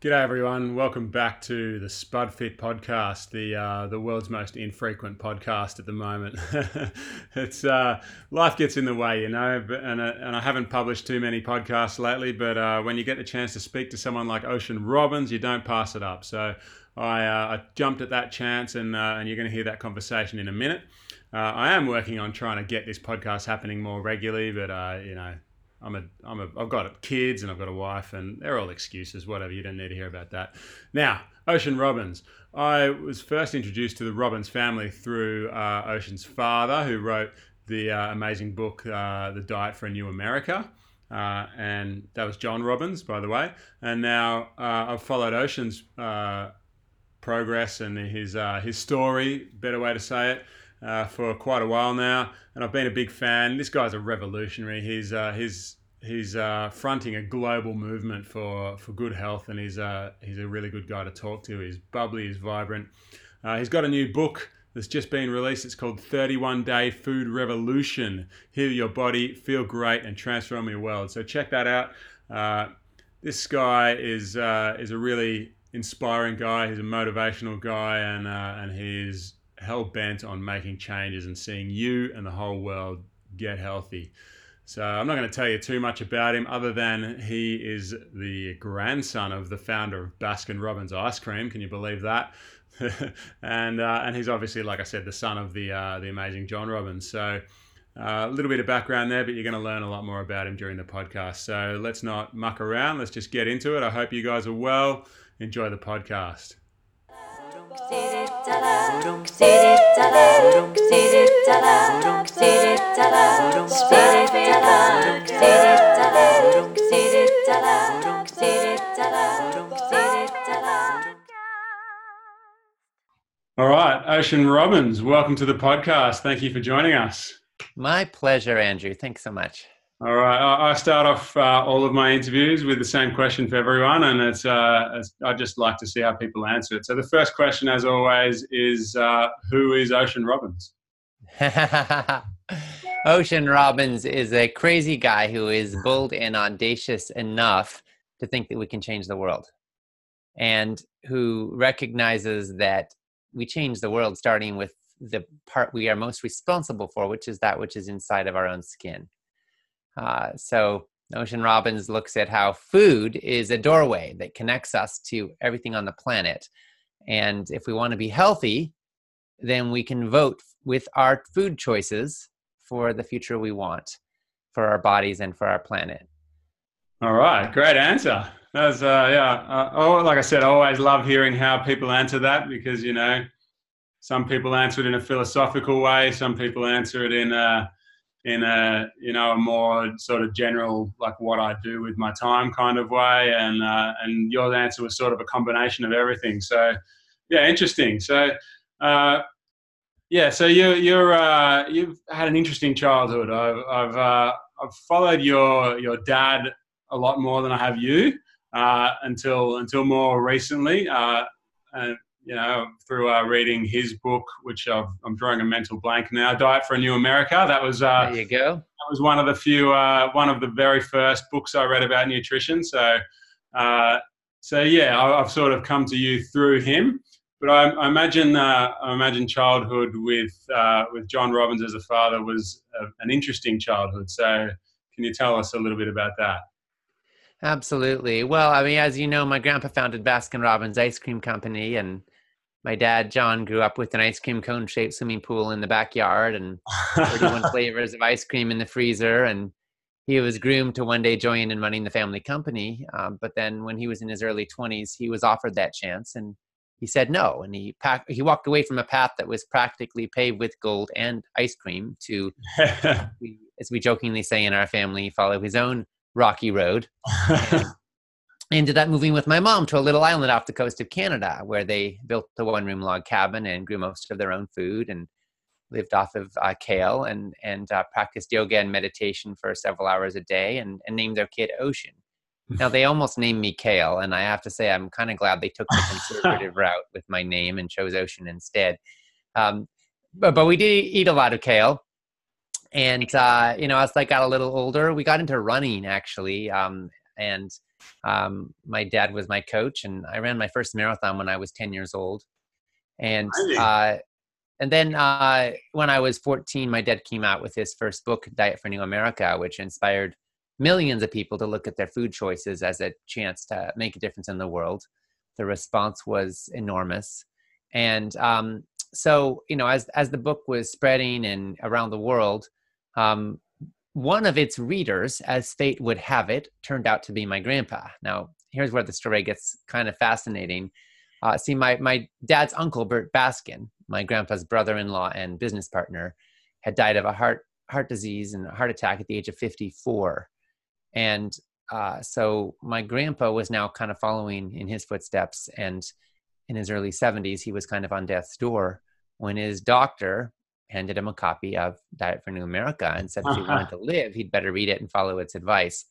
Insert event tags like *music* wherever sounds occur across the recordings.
G'day everyone. Welcome back to the Spud Fit podcast, the uh, the world's most infrequent podcast at the moment. *laughs* it's uh, life gets in the way, you know, and uh, and I haven't published too many podcasts lately. But uh, when you get the chance to speak to someone like Ocean Robbins, you don't pass it up. So I, uh, I jumped at that chance, and uh, and you're going to hear that conversation in a minute. I am working on trying to get this podcast happening more regularly, but you know I'm a, I'm a, I've got kids and I've got a wife, and they're all excuses. Whatever, you don't need to hear about that. Now, Ocean Robbins. I was first introduced to the Robbins family through uh, Ocean's father, who wrote the uh, amazing book, uh, The Diet for a New America. Uh, and that was John Robbins, by the way. And now uh, I've followed Ocean's uh, progress and his his story, better way to say it, uh, for quite a while now, and I've been a big fan. This guy's a revolutionary. He's uh, he's he's uh, fronting a global movement for, for good health, and he's uh, he's a really good guy to talk to. He's bubbly, he's vibrant. Uh, he's got a new book that's just been released. It's called 31 Day Food Revolution. Heal your body, feel great, and transform your world. So check that out. Uh, this guy is is a really inspiring guy. He's a motivational guy, and and he's hell bent on making changes and seeing you and the whole world get healthy. So I'm not going to tell you too much about him, other than he is the grandson of the founder of Baskin Robbins ice cream. Can you believe that? *laughs* and uh, and he's obviously, like I said, the son of the uh, the amazing John Robbins. So uh, a little bit of background there, but you're going to learn a lot more about him during the podcast. So let's not muck around. Let's just get into it. I hope you guys are well. Enjoy the podcast. All right, Ocean Robbins, welcome to the podcast. Thank you for joining us. My pleasure, Andrew. Thanks so much. All right, I start off uh, all of my interviews with the same question for everyone, and it's, uh, it's, I just like to see how people answer it. So the first question, as always, is uh, who is Ocean Robbins? *laughs* Ocean Robbins is a crazy guy who is bold and audacious enough to think that we can change the world, and who recognizes that we change the world starting with the part we are most responsible for, which is that which is inside of our own skin. Uh, so Ocean Robbins looks at how food is a doorway that connects us to everything on the planet. And if we want to be healthy, then we can vote with our food choices for the future we want for our bodies and for our planet. All right, great answer. That's uh, yeah. Uh, oh, like I said, I always love hearing how people answer that because you know, some people answer it in a philosophical way, some people answer it in a in a you know a more sort of general like what I do with my time kind of way, and uh, and your answer was sort of a combination of everything. So yeah, interesting. So uh, yeah, so you you're uh, you've had an interesting childhood. I've I've, uh, I've followed your your dad a lot more than I have you uh, until until more recently. Uh, and you know, through uh, reading his book, which i am drawing a mental blank now, "Diet for a New America." That was uh, there you go. That was one of the few, uh, one of the very first books I read about nutrition. So, uh, so yeah, I, have sort of come to you through him. But I, I imagine, uh, I imagine childhood with uh, with John Robbins as a father was a, an interesting childhood. So, can you tell us a little bit about that? Absolutely. Well, I mean, as you know, my grandpa founded Baskin Robbins Ice Cream Company, and my dad John grew up with an ice cream cone shaped swimming pool in the backyard and 31 *laughs* flavors of ice cream in the freezer and he was groomed to one day join in running the family company um, but then when he was in his early 20s he was offered that chance and he said no and he he walked away from a path that was practically paved with gold and ice cream to as we jokingly say in our family follow his own rocky road *laughs* ended up moving with my mom to a little island off the coast of Canada where they built a one room log cabin and grew most of their own food and lived off of uh, kale and, and uh, practiced yoga and meditation for several hours a day and, and named their kid Ocean. Now, they almost named me Kale, and I have to say, I'm kind of glad they took the *laughs* conservative route with my name and chose Ocean instead. Um, but, but we did eat a lot of kale. And, uh, you know, as I got a little older, we got into running actually. Um, and Um, my dad was my coach, and I ran my first marathon when I was 10 years old. And uh, and then uh, when I was 14, my dad came out with his first book, Diet for New America, which inspired millions of people to look at their food choices as a chance to make a difference in the world. The response was enormous, and um, so you know, as as the book was spreading and around the world, um, one of its readers, as fate would have it, turned out to be my grandpa. Now, here's where the story gets kind of fascinating. Uh, see, my my dad's uncle, Bert Baskin, my grandpa's brother-in-law and business partner, had died of a heart heart disease and a heart attack at the age of 54, and uh, so my grandpa was now kind of following in his footsteps, and in his early 70s, he was kind of on death's door when his doctor handed him a copy of Diet for New America and said if he wanted to live, he'd better read it and follow its advice.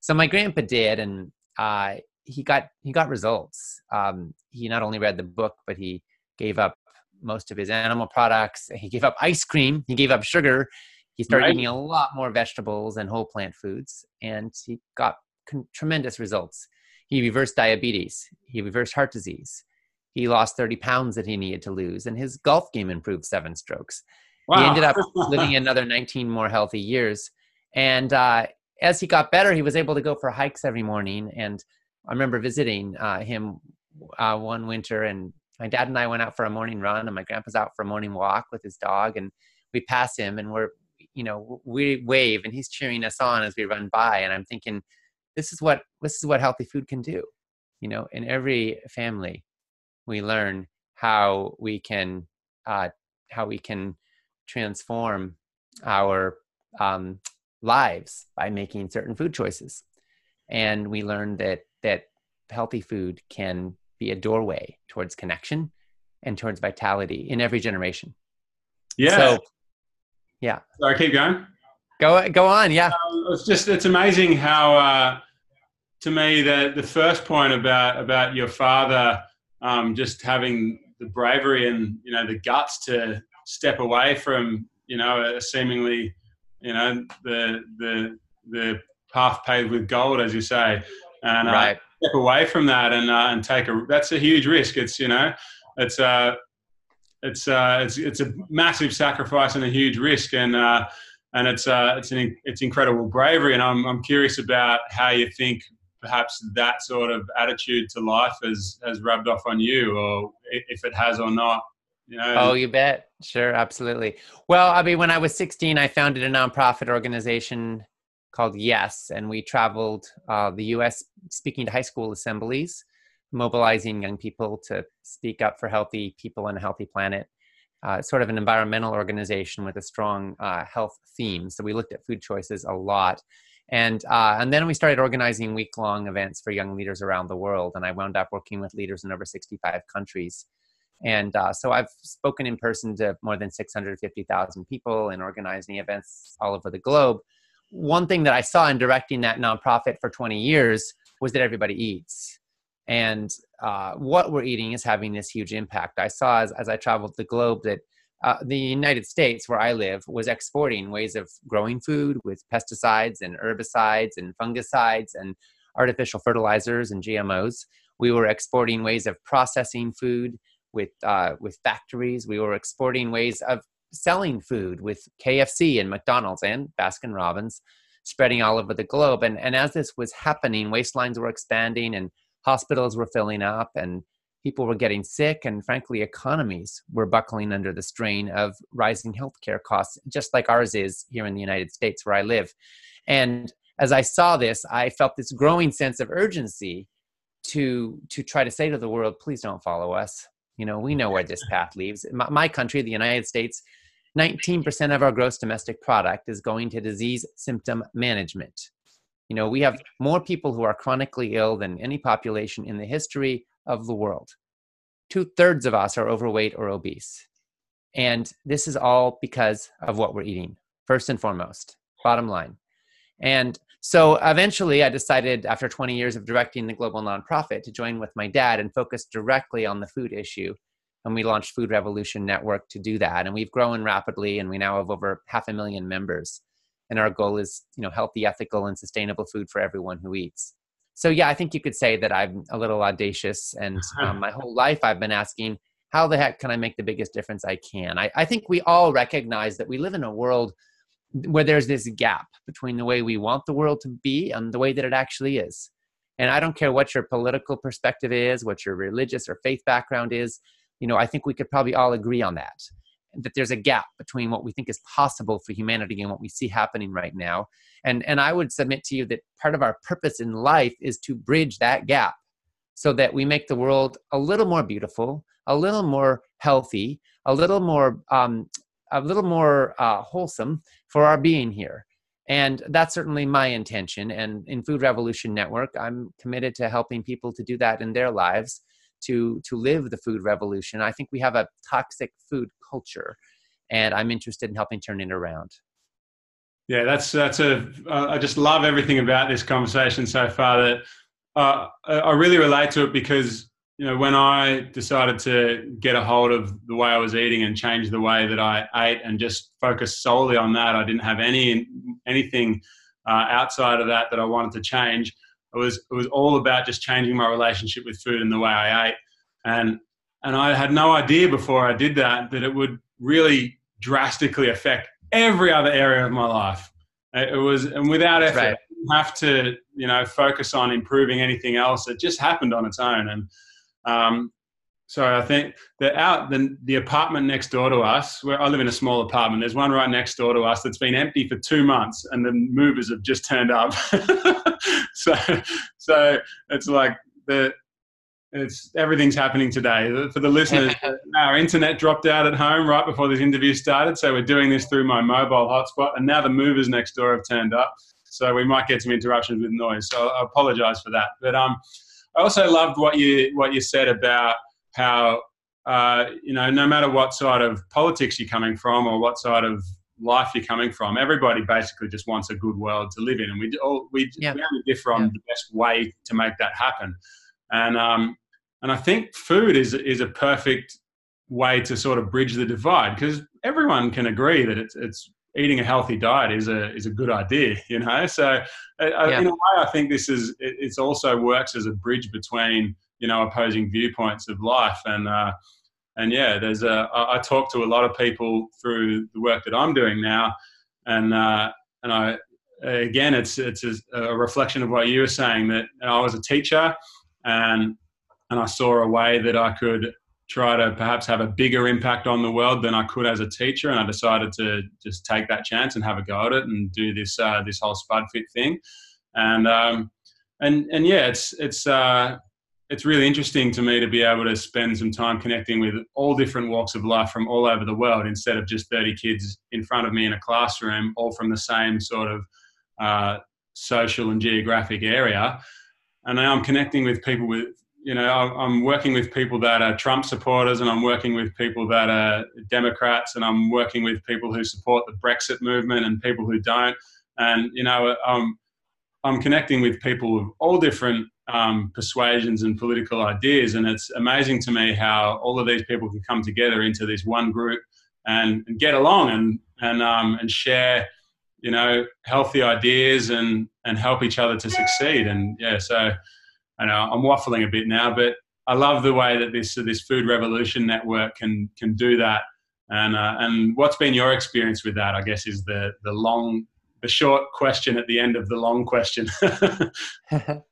So my grandpa did, and uh, he got he got results. Um, he not only read the book, but he gave up most of his animal products. He gave up ice cream. He gave up sugar. He started right. eating a lot more vegetables and whole plant foods, and he got con- tremendous results. He reversed diabetes. He reversed heart disease. He lost 30 pounds that he needed to lose, and his golf game improved seven strokes. Wow. He ended up *laughs* living another 19 more healthy years. And uh, as he got better, he was able to go for hikes every morning. And I remember visiting uh, him uh, one winter, and my dad and I went out for a morning run, and my grandpa's out for a morning walk with his dog, and we pass him, and we're, you know, we wave, and he's cheering us on as we run by, and I'm thinking, this is what this is what healthy food can do, you know, in every family, we learn how we can uh, how we can transform our um, lives by making certain food choices, and we learn that that healthy food can be a doorway towards connection and towards vitality in every generation. Yeah. So, yeah. Sorry, keep going. Go go on. Yeah. Um, it's just it's amazing how uh, to me that the first point about about your father um, just having the bravery and you know the guts to step away from you know seemingly you know the the the path paved with gold, as you say, and uh, step away from that and uh, and take a that's a huge risk. It's you know it's uh it's uh it's it's a massive sacrifice and a huge risk. And uh and it's uh it's an it's incredible bravery. And I'm I'm curious about how you think perhaps that sort of attitude to life has has rubbed off on you or if it has or not you know? Oh you bet. Sure absolutely. Well i mean when i was 16 i founded a nonprofit organization called yes and we traveled uh, the us speaking to high school assemblies mobilizing young people to speak up for healthy people and a healthy planet. Uh, sort of an environmental organization with a strong uh, health theme. So we looked at food choices a lot and uh, and then we started organizing week long events for young leaders around the world and i wound up working with leaders in over 65 countries. And uh, so i've spoken in person to more than 650000 people and organizing events all over the globe. One thing that i saw in directing that nonprofit for 20 years was that everybody eats. And uh, what we're eating is having this huge impact. I saw as, as i traveled the globe that uh, the United States, where I live, was exporting ways of growing food with pesticides and herbicides and fungicides and artificial fertilizers and GMOs. We were exporting ways of processing food with uh, with factories. We were exporting ways of selling food with KFC and McDonald's and Baskin Robbins, spreading all over the globe. And and as this was happening, waistlines were expanding and hospitals were filling up and people were getting sick, and frankly, economies were buckling under the strain of rising healthcare costs, just like ours is here in the United States where I live. And as I saw this, I felt this growing sense of urgency to to try to say to the world, please don't follow us. You know, we know where this path leads. My, my country, the United States, 19% of our gross domestic product is going to disease symptom management. You know, we have more people who are chronically ill than any population in the history of the world. Two thirds of us are overweight or obese. And this is all because of what we're eating, first and foremost, bottom line. And so eventually, I decided after 20 years of directing the global nonprofit to join with my dad and focus directly on the food issue. And we launched Food Revolution Network to do that. And we've grown rapidly, and we now have over half a million members. And our goal is, you know, healthy, ethical, and sustainable food for everyone who eats. So yeah, I think you could say that I'm a little audacious, and *laughs* um, my whole life I've been asking, how the heck can I make the biggest difference I can? I, I think we all recognize that we live in a world where there's this gap between the way we want the world to be and the way that it actually is. And I don't care what your political perspective is, what your religious or faith background is. You know, I think we could probably all agree on that that there's a gap between what we think is possible for humanity and what we see happening right now. And and I would submit to you that part of our purpose in life is to bridge that gap so that we make the world a little more beautiful, a little more healthy, a little more um, a little more uh, wholesome for our being here. And that's certainly my intention. And in Food Revolution Network, I'm committed to helping people to do that in their lives, to to live the food revolution. I think we have a toxic food culture, and I'm interested in helping turn it around. Yeah, that's that's a. Uh, I just love everything about this conversation so far. That uh, I really relate to it because you know, when I decided to get a hold of the way I was eating and change the way that I ate and just focus solely on that, I didn't have any anything uh, outside of that that I wanted to change. It was it was all about just changing my relationship with food and the way I ate, and and I had no idea before I did that that it would really drastically affect every other area of my life. It was and without effort, right. have to you know focus on improving anything else. It just happened on its own, and um, so I think the out the, the apartment next door to us, where I live in a small apartment, there's one right next door to us that's been empty for two months, and the movers have just turned up. *laughs* *laughs* so, so it's like the it's everything's happening today. For the listeners, *laughs* our internet dropped out at home right before this interview started, so we're doing this through my mobile hotspot, and now the movers next door have turned up, so we might get some interruptions with noise. So I apologise for that, but um I also loved what you what you said about how uh, you know no matter what side of politics you're coming from or what side of life you're coming from, everybody basically just wants a good world to live in, and we all we, yeah. we only differ on yeah. the best way to make that happen. And um, and I think food is is a perfect way to sort of bridge the divide because everyone can agree that it's it's eating a healthy diet is a is a good idea, *laughs* you know. So yeah. in a way, I think this is it it's also works as a bridge between you know opposing viewpoints of life and. Uh, and yeah, there's a. I talk to a lot of people through the work that I'm doing now, and uh, and I again, it's it's a, reflection of what you were saying that I was a teacher, and and I saw a way that I could try to perhaps have a bigger impact on the world than I could as a teacher, and I decided to just take that chance and have a go at it and do this uh, this whole Spud Fit thing, and um, and and yeah, it's it's uh, it's really interesting to me to be able to spend some time connecting with all different walks of life from all over the world instead of just 30 kids in front of me in a classroom, all from the same sort of uh, social and geographic area. And now I'm connecting with people with you know, I'm working with people that are Trump supporters, and I'm working with people that are Democrats, and I'm working with people who support the Brexit movement and people who don't. And you know, I'm I'm connecting with people of all different um, persuasions and political ideas, and it's amazing to me how all of these people can come together into this one group and, and get along and and um, and share, you know, healthy ideas and and help each other to succeed. And yeah, so I know I'm waffling a bit now, but I love the way that this this Food Revolution Network can can do that. And uh, and what's been your experience with that? I guess is the the long the short question at the end of the long question. *laughs* *laughs*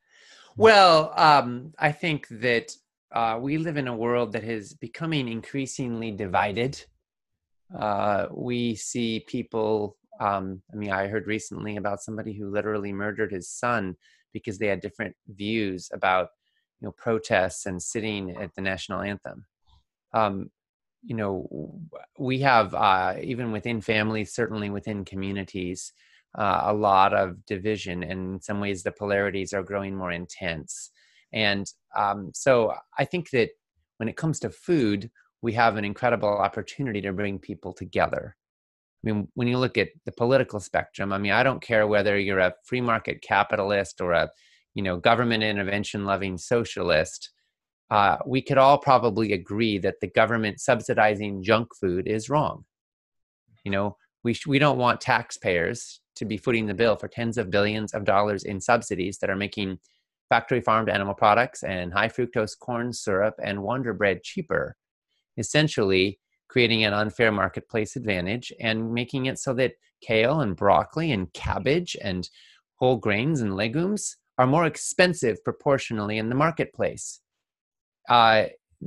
well, um, I think that uh, we live in a world that is becoming increasingly divided. Uh, we see people. Um, I mean, I heard recently about somebody who literally murdered his son because they had different views about you know protests and sitting at the national anthem. Um, you know, we have uh, even within families, certainly within communities, uh, a lot of division, and in some ways the polarities are growing more intense. And um, so I think that when it comes to food, we have an incredible opportunity to bring people together. I mean, when you look at the political spectrum, I mean, I don't care whether you're a free market capitalist or a, you know, government intervention loving socialist. Uh, we could all probably agree that the government subsidizing junk food is wrong. You know, we sh- we don't want taxpayers to be footing the bill for tens of billions of dollars in subsidies that are making factory farmed animal products and high fructose corn syrup and Wonder Bread cheaper, essentially creating an unfair marketplace advantage and making it so that kale and broccoli and cabbage and whole grains and legumes are more expensive proportionally in the marketplace. Uh,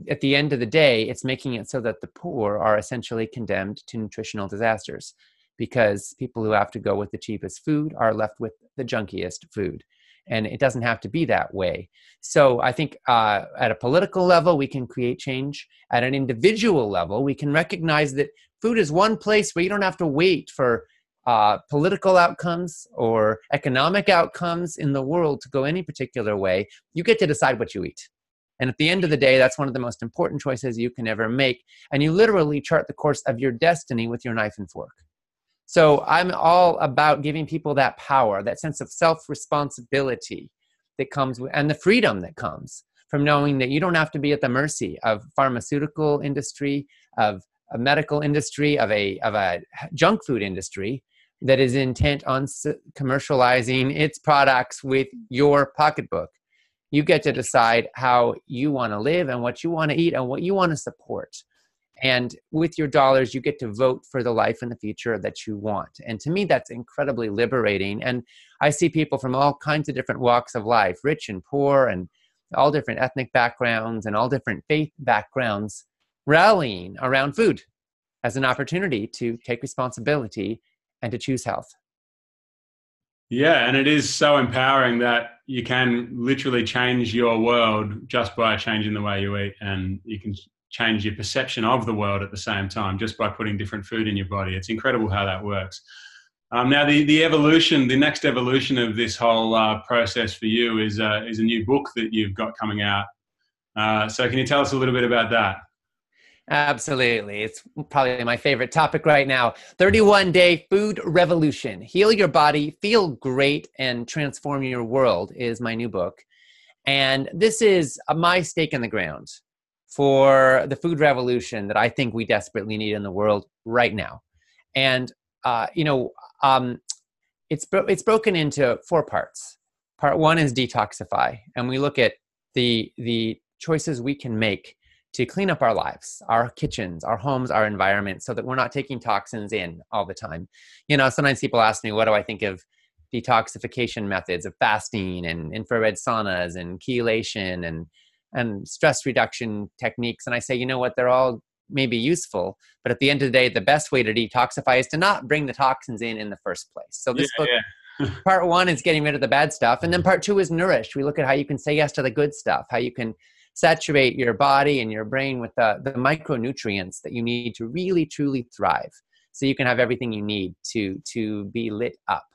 at the end of the day, it's making it so that the poor are essentially condemned to nutritional disasters because people who have to go with the cheapest food are left with the junkiest food. And it doesn't have to be that way. So I think uh, at a political level, we can create change. At an individual level, we can recognize that food is one place where you don't have to wait for uh, political outcomes or economic outcomes in the world to go any particular way. You get to decide what you eat. And at the end of the day, that's one of the most important choices you can ever make. And you literally chart the course of your destiny with your knife and fork. So I'm all about giving people that power, that sense of self responsibility that comes with, and the freedom that comes from knowing that you don't have to be at the mercy of pharmaceutical industry, of a medical industry, of a, of a junk food industry that is intent on commercializing its products with your pocketbook. You get to decide how you want to live and what you want to eat and what you want to support. And with your dollars, you get to vote for the life and the future that you want. And to me, that's incredibly liberating. And I see people from all kinds of different walks of life, rich and poor, and all different ethnic backgrounds and all different faith backgrounds, rallying around food as an opportunity to take responsibility and to choose health. Yeah, and it is so empowering that you can literally change your world just by changing the way you eat, and you can change your perception of the world at the same time just by putting different food in your body. It's incredible how that works. Um, now, the, the evolution, the next evolution of this whole uh, process for you is, uh, is a new book that you've got coming out. Uh, so, can you tell us a little bit about that? Absolutely. It's probably my favorite topic right now. 31 Day Food Revolution Heal Your Body, Feel Great, and Transform Your World is my new book. And this is my stake in the ground for the food revolution that I think we desperately need in the world right now. And, uh, you know, um, it's, bro- it's broken into four parts. Part one is detoxify, and we look at the, the choices we can make to clean up our lives, our kitchens, our homes, our environment, so that we're not taking toxins in all the time. You know, sometimes people ask me, what do I think of detoxification methods of fasting and infrared saunas and chelation and and stress reduction techniques. And I say, you know what, they're all maybe useful, but at the end of the day, the best way to detoxify is to not bring the toxins in in the first place. So this yeah, book. Yeah. *laughs* part one is getting rid of the bad stuff and then part two is nourished we look at how you can say yes to the good stuff how you can saturate your body and your brain with the, the micronutrients that you need to really truly thrive so you can have everything you need to to be lit up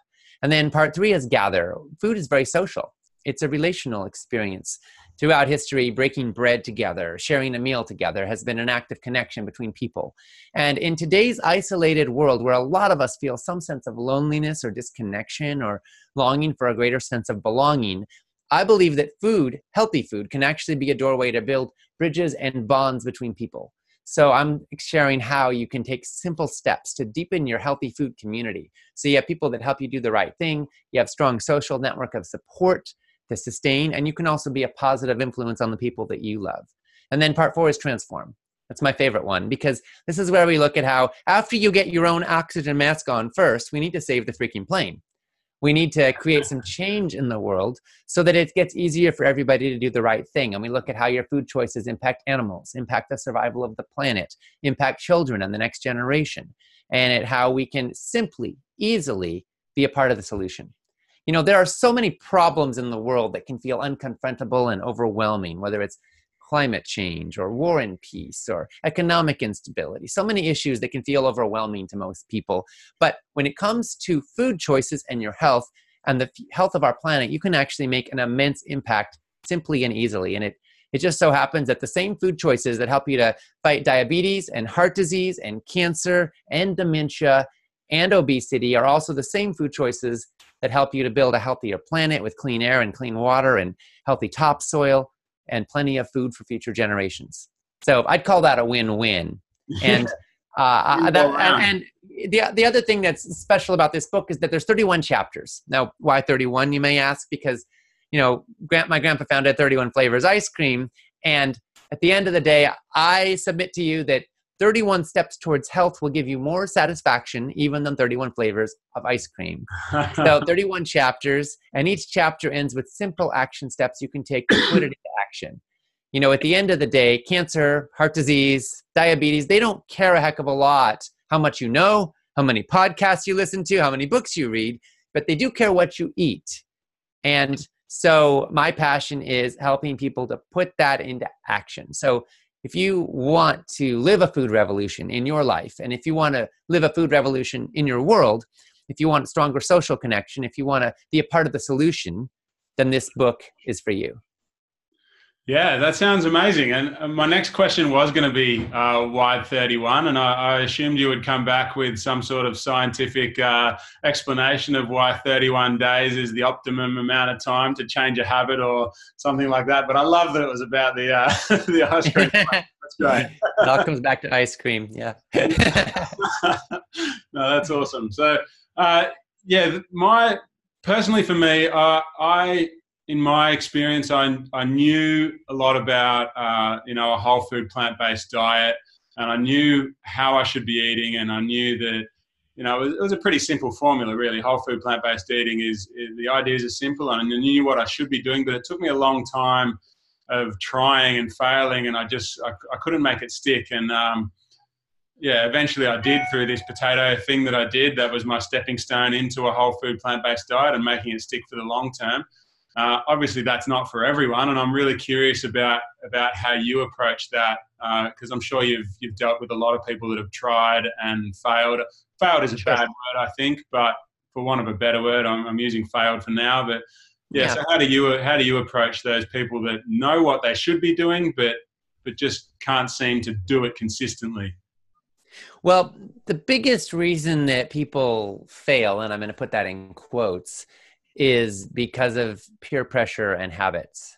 and then part three is gather food is very social it's a relational experience throughout history, breaking bread together, sharing a meal together has been an act of connection between people. And in today's isolated world, where a lot of us feel some sense of loneliness or disconnection or longing for a greater sense of belonging, I believe that food, healthy food, can actually be a doorway to build bridges and bonds between people. So I'm sharing how you can take simple steps to deepen your healthy food community. So you have people that help you do the right thing, you have strong social network of support, to sustain, and you can also be a positive influence on the people that you love. And then part four is transform. That's my favorite one because this is where we look at how after you get your own oxygen mask on first, we need to save the freaking plane. We need to create some change in the world so that it gets easier for everybody to do the right thing. And we look at how your food choices impact animals, impact the survival of the planet, impact children and the next generation, and at how we can simply, easily be a part of the solution you know there are so many problems in the world that can feel unconfrontable and overwhelming whether it's climate change or war and peace or economic instability so many issues that can feel overwhelming to most people. But when it comes to food choices and your health and the health of our planet you can actually make an immense impact simply and easily and it it just so happens that the same food choices that help you to fight diabetes and heart disease and cancer and dementia and obesity are also the same food choices that help you to build a healthier planet with clean air and clean water and healthy topsoil and plenty of food for future generations. So I'd call that a win-win. *laughs* And uh, that, and, and the the other thing that's special about this book is that there's 31 chapters. Now, why 31? You may ask, because you know, my grandpa founded 31 Flavors Ice Cream. And at the end of the day, I submit to you that 31 steps towards health will give you more satisfaction even than 31 flavors of ice cream. so *laughs* 31 chapters, and each chapter ends with simple action steps you can take to put it into action. You know, at the end of the day, cancer, heart disease, diabetes, they don't care a heck of a lot how much you know, how many podcasts you listen to, how many books you read, but they do care what you eat. And so my passion is helping people to put that into action. So if you want to live a food revolution in your life, and if you want to live a food revolution in your world, if you want stronger social connection, if you want to be a part of the solution, then this book is for you. Yeah, that sounds amazing. And uh, my next question was going to be uh, why 31, and I, I, assumed you would come back with some sort of scientific uh, explanation of why 31 days is the optimum amount of time to change a habit or something like that. But I love that it was about the uh, *laughs* the ice cream. *laughs* That's great. it all comes back to ice cream. Yeah. *laughs* no, that's awesome. So, uh, yeah, my personally for me, uh, I in my experience, I, I knew a lot about uh, you know a whole food plant based diet, and I knew how I should be eating, and I knew that you know it was, it was a pretty simple formula really. Whole food plant based eating is, is, the ideas are simple, and I knew what I should be doing, but it took me a long time of trying and failing, and I just I, I couldn't make it stick, and um, yeah, eventually I did through this potato thing that I did. That was my stepping stone into a whole food plant based diet and making it stick for the long term. Uh, obviously, that's not for everyone, and I'm really curious about about how you approach that because uh, I'm sure you've you've dealt with a lot of people that have tried and failed. Failed is a bad word, I think, but for want of a better word, I'm, I'm using failed for now. But yeah, yeah, so how do you how do you approach those people that know what they should be doing, but but just can't seem to do it consistently? Well, the biggest reason that people fail, and I'm going to put that in quotes, is because of peer pressure and habits.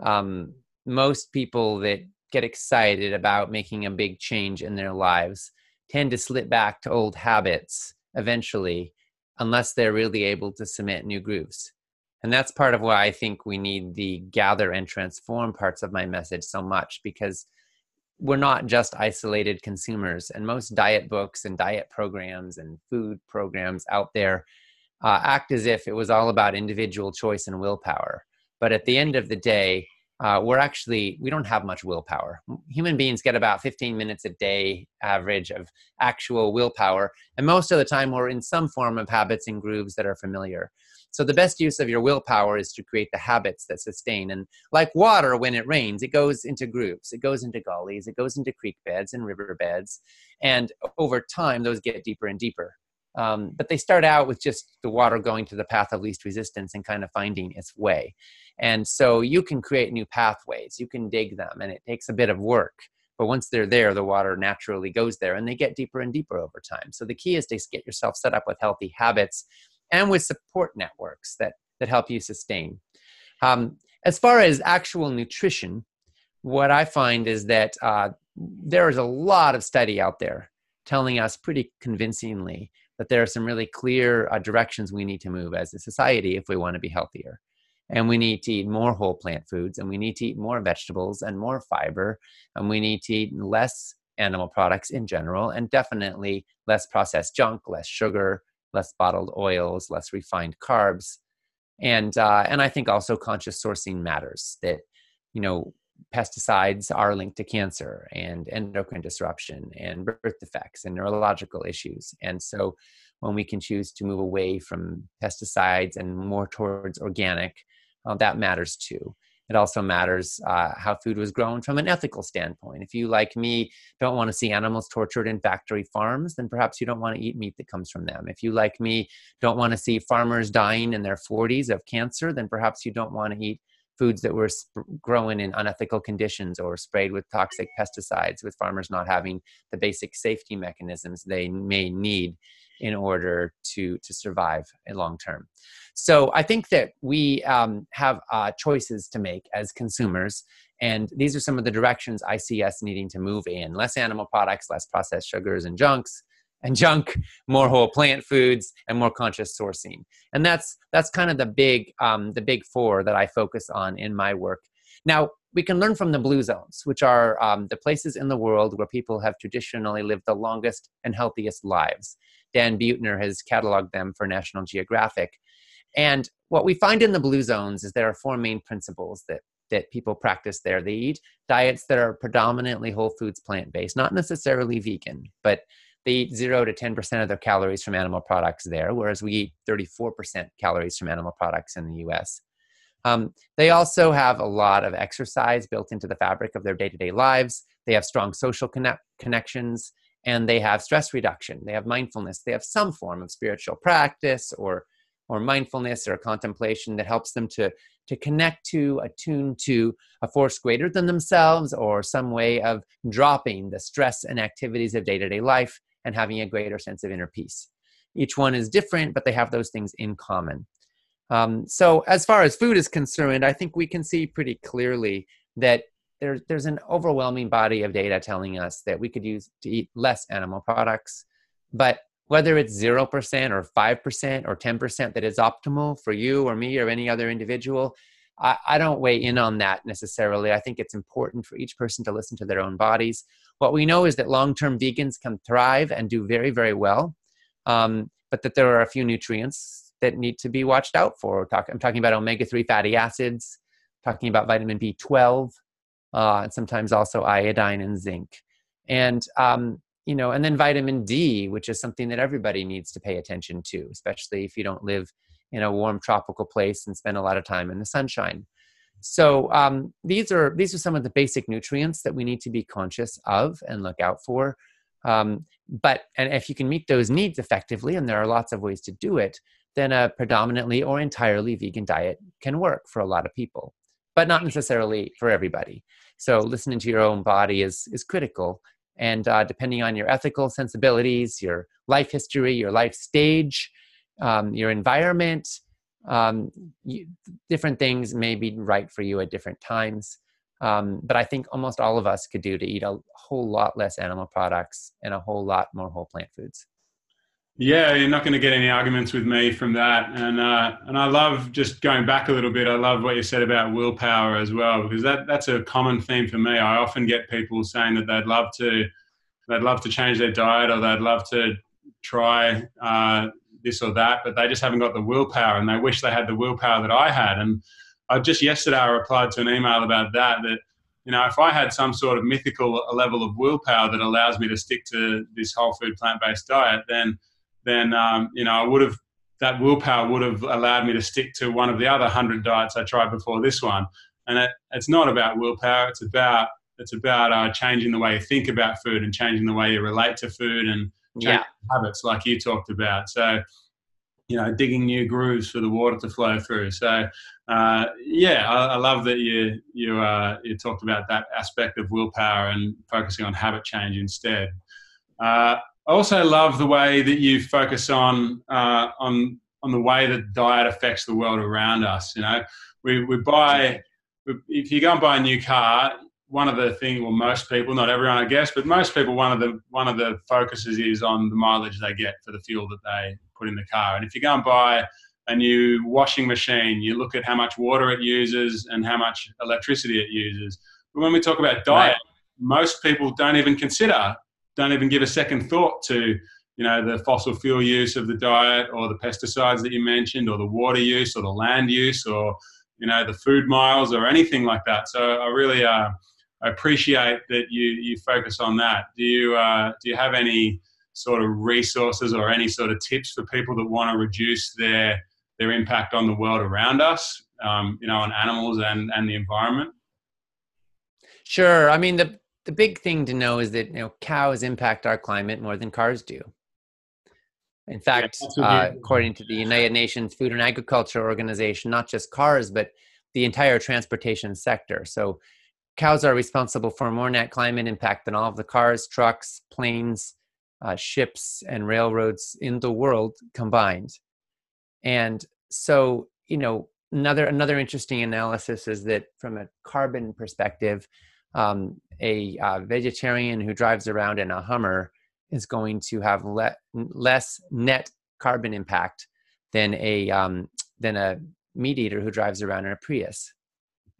Um, most people that get excited about making a big change in their lives tend to slip back to old habits eventually, unless they're really able to cement new grooves. And that's part of why I think we need the gather and transform parts of my message so much because we're not just isolated consumers. And most diet books and diet programs and food programs out there uh, act as if it was all about individual choice and willpower. But at the end of the day, uh, we're actually we don't have much willpower. Human beings get about 15 minutes a day average of actual willpower, and most of the time we're in some form of habits and grooves that are familiar. So the best use of your willpower is to create the habits that sustain. And like water, when it rains, it goes into grooves, it goes into gullies, it goes into creek beds and river beds, and over time those get deeper and deeper. Um, but they start out with just the water going to the path of least resistance and kind of finding its way. And so you can create new pathways, you can dig them, and it takes a bit of work. But once they're there, the water naturally goes there and they get deeper and deeper over time. So the key is to get yourself set up with healthy habits and with support networks that, that help you sustain. Um, as far as actual nutrition, what I find is that uh, there is a lot of study out there telling us pretty convincingly that there are some really clear uh, directions we need to move as a society if we want to be healthier. And we need to eat more whole plant foods, and we need to eat more vegetables and more fiber, and we need to eat less animal products in general, and definitely less processed junk, less sugar, less bottled oils, less refined carbs. And, uh, and I think also conscious sourcing matters that, you know, pesticides are linked to cancer and endocrine disruption and birth defects and neurological issues. And so when we can choose to move away from pesticides and more towards organic, that matters too. It also matters uh, how food was grown from an ethical standpoint. If you, like me, don't want to see animals tortured in factory farms, then perhaps you don't want to eat meat that comes from them. If you, like me, don't want to see farmers dying in their 40s of cancer, then perhaps you don't want to eat foods that were sp- grown in unethical conditions or sprayed with toxic pesticides, with farmers not having the basic safety mechanisms they may need in order to to survive long term. So I think that we um, have uh, choices to make as consumers, and these are some of the directions I see us needing to move in: less animal products, less processed sugars and junks, and junk, more whole plant foods, and more conscious sourcing. And that's that's kind of the big um, the big four that I focus on in my work. Now we can learn from the blue zones, which are um, the places in the world where people have traditionally lived the longest and healthiest lives. Dan Buettner has cataloged them for National Geographic. And what we find in the blue zones is there are four main principles that that people practice there. They eat diets that are predominantly whole foods plant based, not necessarily vegan, but they eat 0 to 10% of their calories from animal products there, whereas we eat 34% calories from animal products in the US. Um, they also have a lot of exercise built into the fabric of their day to day lives. They have strong social connect- connections and they have stress reduction. They have mindfulness. They have some form of spiritual practice or or mindfulness or contemplation that helps them to to connect to attune to a force greater than themselves or some way of dropping the stress and activities of day-to-day life and having a greater sense of inner peace each one is different but they have those things in common um, so as far as food is concerned i think we can see pretty clearly that there's there's an overwhelming body of data telling us that we could use to eat less animal products but whether it's 0% or 5% or 10% that is optimal for you or me or any other individual, I, I, don't weigh in on that necessarily. I think it's important for each person to listen to their own bodies. What we know is that long term vegans can thrive and do very, very well, um, but that there are a few nutrients that need to be watched out for. I'm talking about omega 3 fatty acids, talking about vitamin B12, uh, and sometimes also iodine and zinc. And um, you know, and then vitamin D, which is something that everybody needs to pay attention to, especially if you don't live in a warm tropical place and spend a lot of time in the sunshine. So um, these are these are some of the basic nutrients that we need to be conscious of and look out for. Um, but and if you can meet those needs effectively, and there are lots of ways to do it, then a predominantly or entirely vegan diet can work for a lot of people, but not necessarily for everybody. So listening to your own body is is critical and uh, depending on your ethical sensibilities, your life history, your life stage, um, your environment, um, you, different things may be right for you at different times. Um, but I think almost all of us could do to eat a whole lot less animal products and a whole lot more whole plant foods. Yeah, you're not going to get any arguments with me from that, and uh, and I love just going back a little bit. I love what you said about willpower as well, because that that's a common theme for me. I often get people saying that they'd love to they'd love to change their diet or they'd love to try uh, this or that, but they just haven't got the willpower, and they wish they had the willpower that I had. And I just yesterday I replied to an email about that that you know, if I had some sort of mythical level of willpower that allows me to stick to this whole food plant based diet, then then um, you know I would have that willpower would have allowed me to stick to one of the other hundred diets I tried before this one. And it, it's not about willpower; it's about it's about uh, changing the way you think about food and changing the way you relate to food and yeah. habits, like you talked about. So, you know, digging new grooves for the water to flow through. So, uh, yeah, I, I, love that you you uh, you talked about that aspect of willpower and focusing on habit change instead. Uh, I also love the way that you focus on uh, on on the way that diet affects the world around us. You know, we we buy if you go and buy a new car, one of the things, well, most people, not everyone, I guess, but most people, one of the one of the focuses is on the mileage they get for the fuel that they put in the car. And if you go and buy a new washing machine, you look at how much water it uses and how much electricity it uses. But when we talk about diet, right. most people don't even consider don't even give a second thought to you know the fossil fuel use of the diet or the pesticides that you mentioned or the water use or the land use or you know the food miles or anything like that so i really uh, appreciate that you you focus on that do you uh, do you have any sort of resources or any sort of tips for people that want to reduce their their impact on the world around us um, you know on animals and and the environment sure i mean the the big thing to know is that you know cows impact our climate more than cars do. In fact, yeah, uh, according to the United Nations Food and Agriculture Organization, not just cars, but the entire transportation sector. So, cows are responsible for more net climate impact than all of the cars, trucks, planes, uh, ships, and railroads in the world combined. And so, you know, another another interesting analysis is that from a carbon perspective, um, a uh, vegetarian who drives around in a Hummer is going to have le- less net carbon impact than a um, than a meat eater who drives around in a Prius.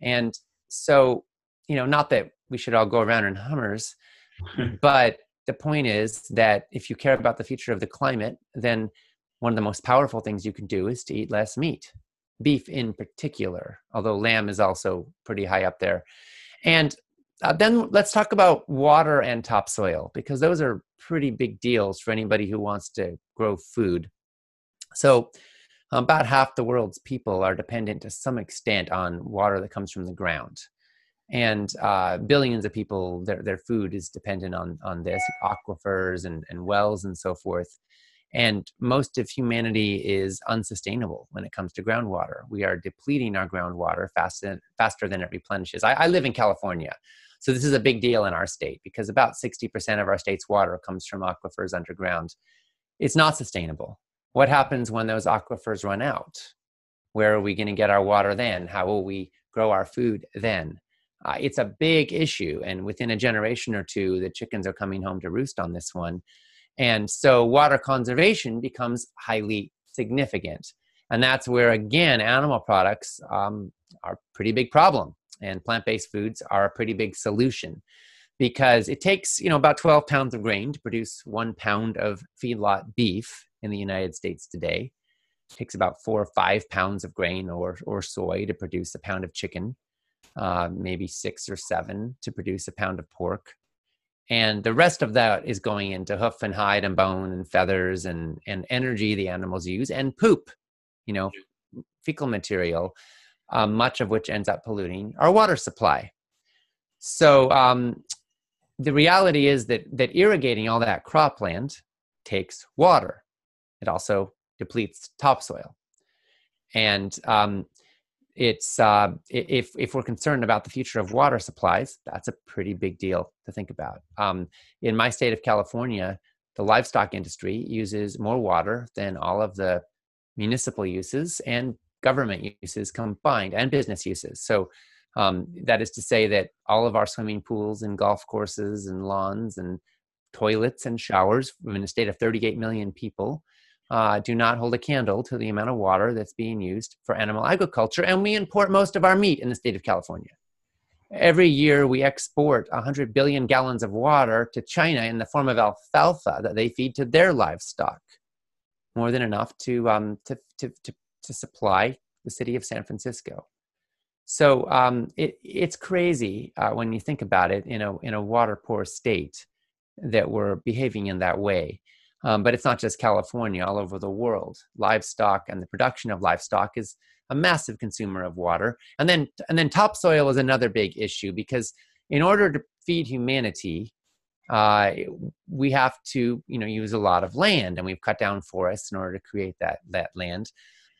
And so, you know, not that we should all go around in Hummers, *laughs* but the point is that if you care about the future of the climate, then one of the most powerful things you can do is to eat less meat, beef in particular, although lamb is also pretty high up there. And uh, then let's talk about water and topsoil because those are pretty big deals for anybody who wants to grow food. So, about half the world's people are dependent to some extent on water that comes from the ground and uh, billions of people their, their food is dependent on on this aquifers and, and wells and so forth. And most of humanity is unsustainable when it comes to groundwater. We are depleting our groundwater faster faster than it replenishes. I, I live in california so this is a big deal in our state because about 60% of our state's water comes from aquifers underground. It's not sustainable. What happens when those aquifers run out? Where are we going to get our water then? How will we grow our food then uh, it's a big issue and within a generation or two the chickens are coming home to roost on this one. And so water conservation becomes highly significant. And that's where again animal products um, are a pretty big problem. And plant-based foods are a pretty big solution because it takes you know about 12 pounds of grain to produce one pound of feedlot beef in the united states today. It takes about four or five pounds of grain or, or soy to produce a pound of chicken uh, maybe six or seven to produce a pound of pork. And the rest of that is going into hoof and hide and bone and feathers and, and energy the animals use and poop, you know, fecal material, uh, much of which ends up polluting our water supply. So um, the reality is that, that irrigating all that cropland takes water. It also depletes topsoil. And um, it's uh, if if we're concerned about the future of water supplies, that's a pretty big deal to think about. Um, in my state of California, the livestock industry uses more water than all of the municipal uses and government uses combined, and business uses. So um, that is to say that all of our swimming pools and golf courses and lawns and toilets and showers in a state of 38 million people uh, do not hold a candle to the amount of water that's being used for animal agriculture. And we import most of our meat in the state of California. Every year, we export 100 billion gallons of water to China in the form of alfalfa that they feed to their livestock, more than enough to, um, to, to, to, to supply the city of San Francisco. So um, it, it's crazy uh, when you think about it in a, in a water poor state that we're behaving in that way. Um, but it's not just California, all over the world. Livestock and the production of livestock is a massive consumer of water. And then, and then topsoil is another big issue because in order to feed humanity, uh, we have to, you know, use a lot of land, and we've cut down forests in order to create that that land.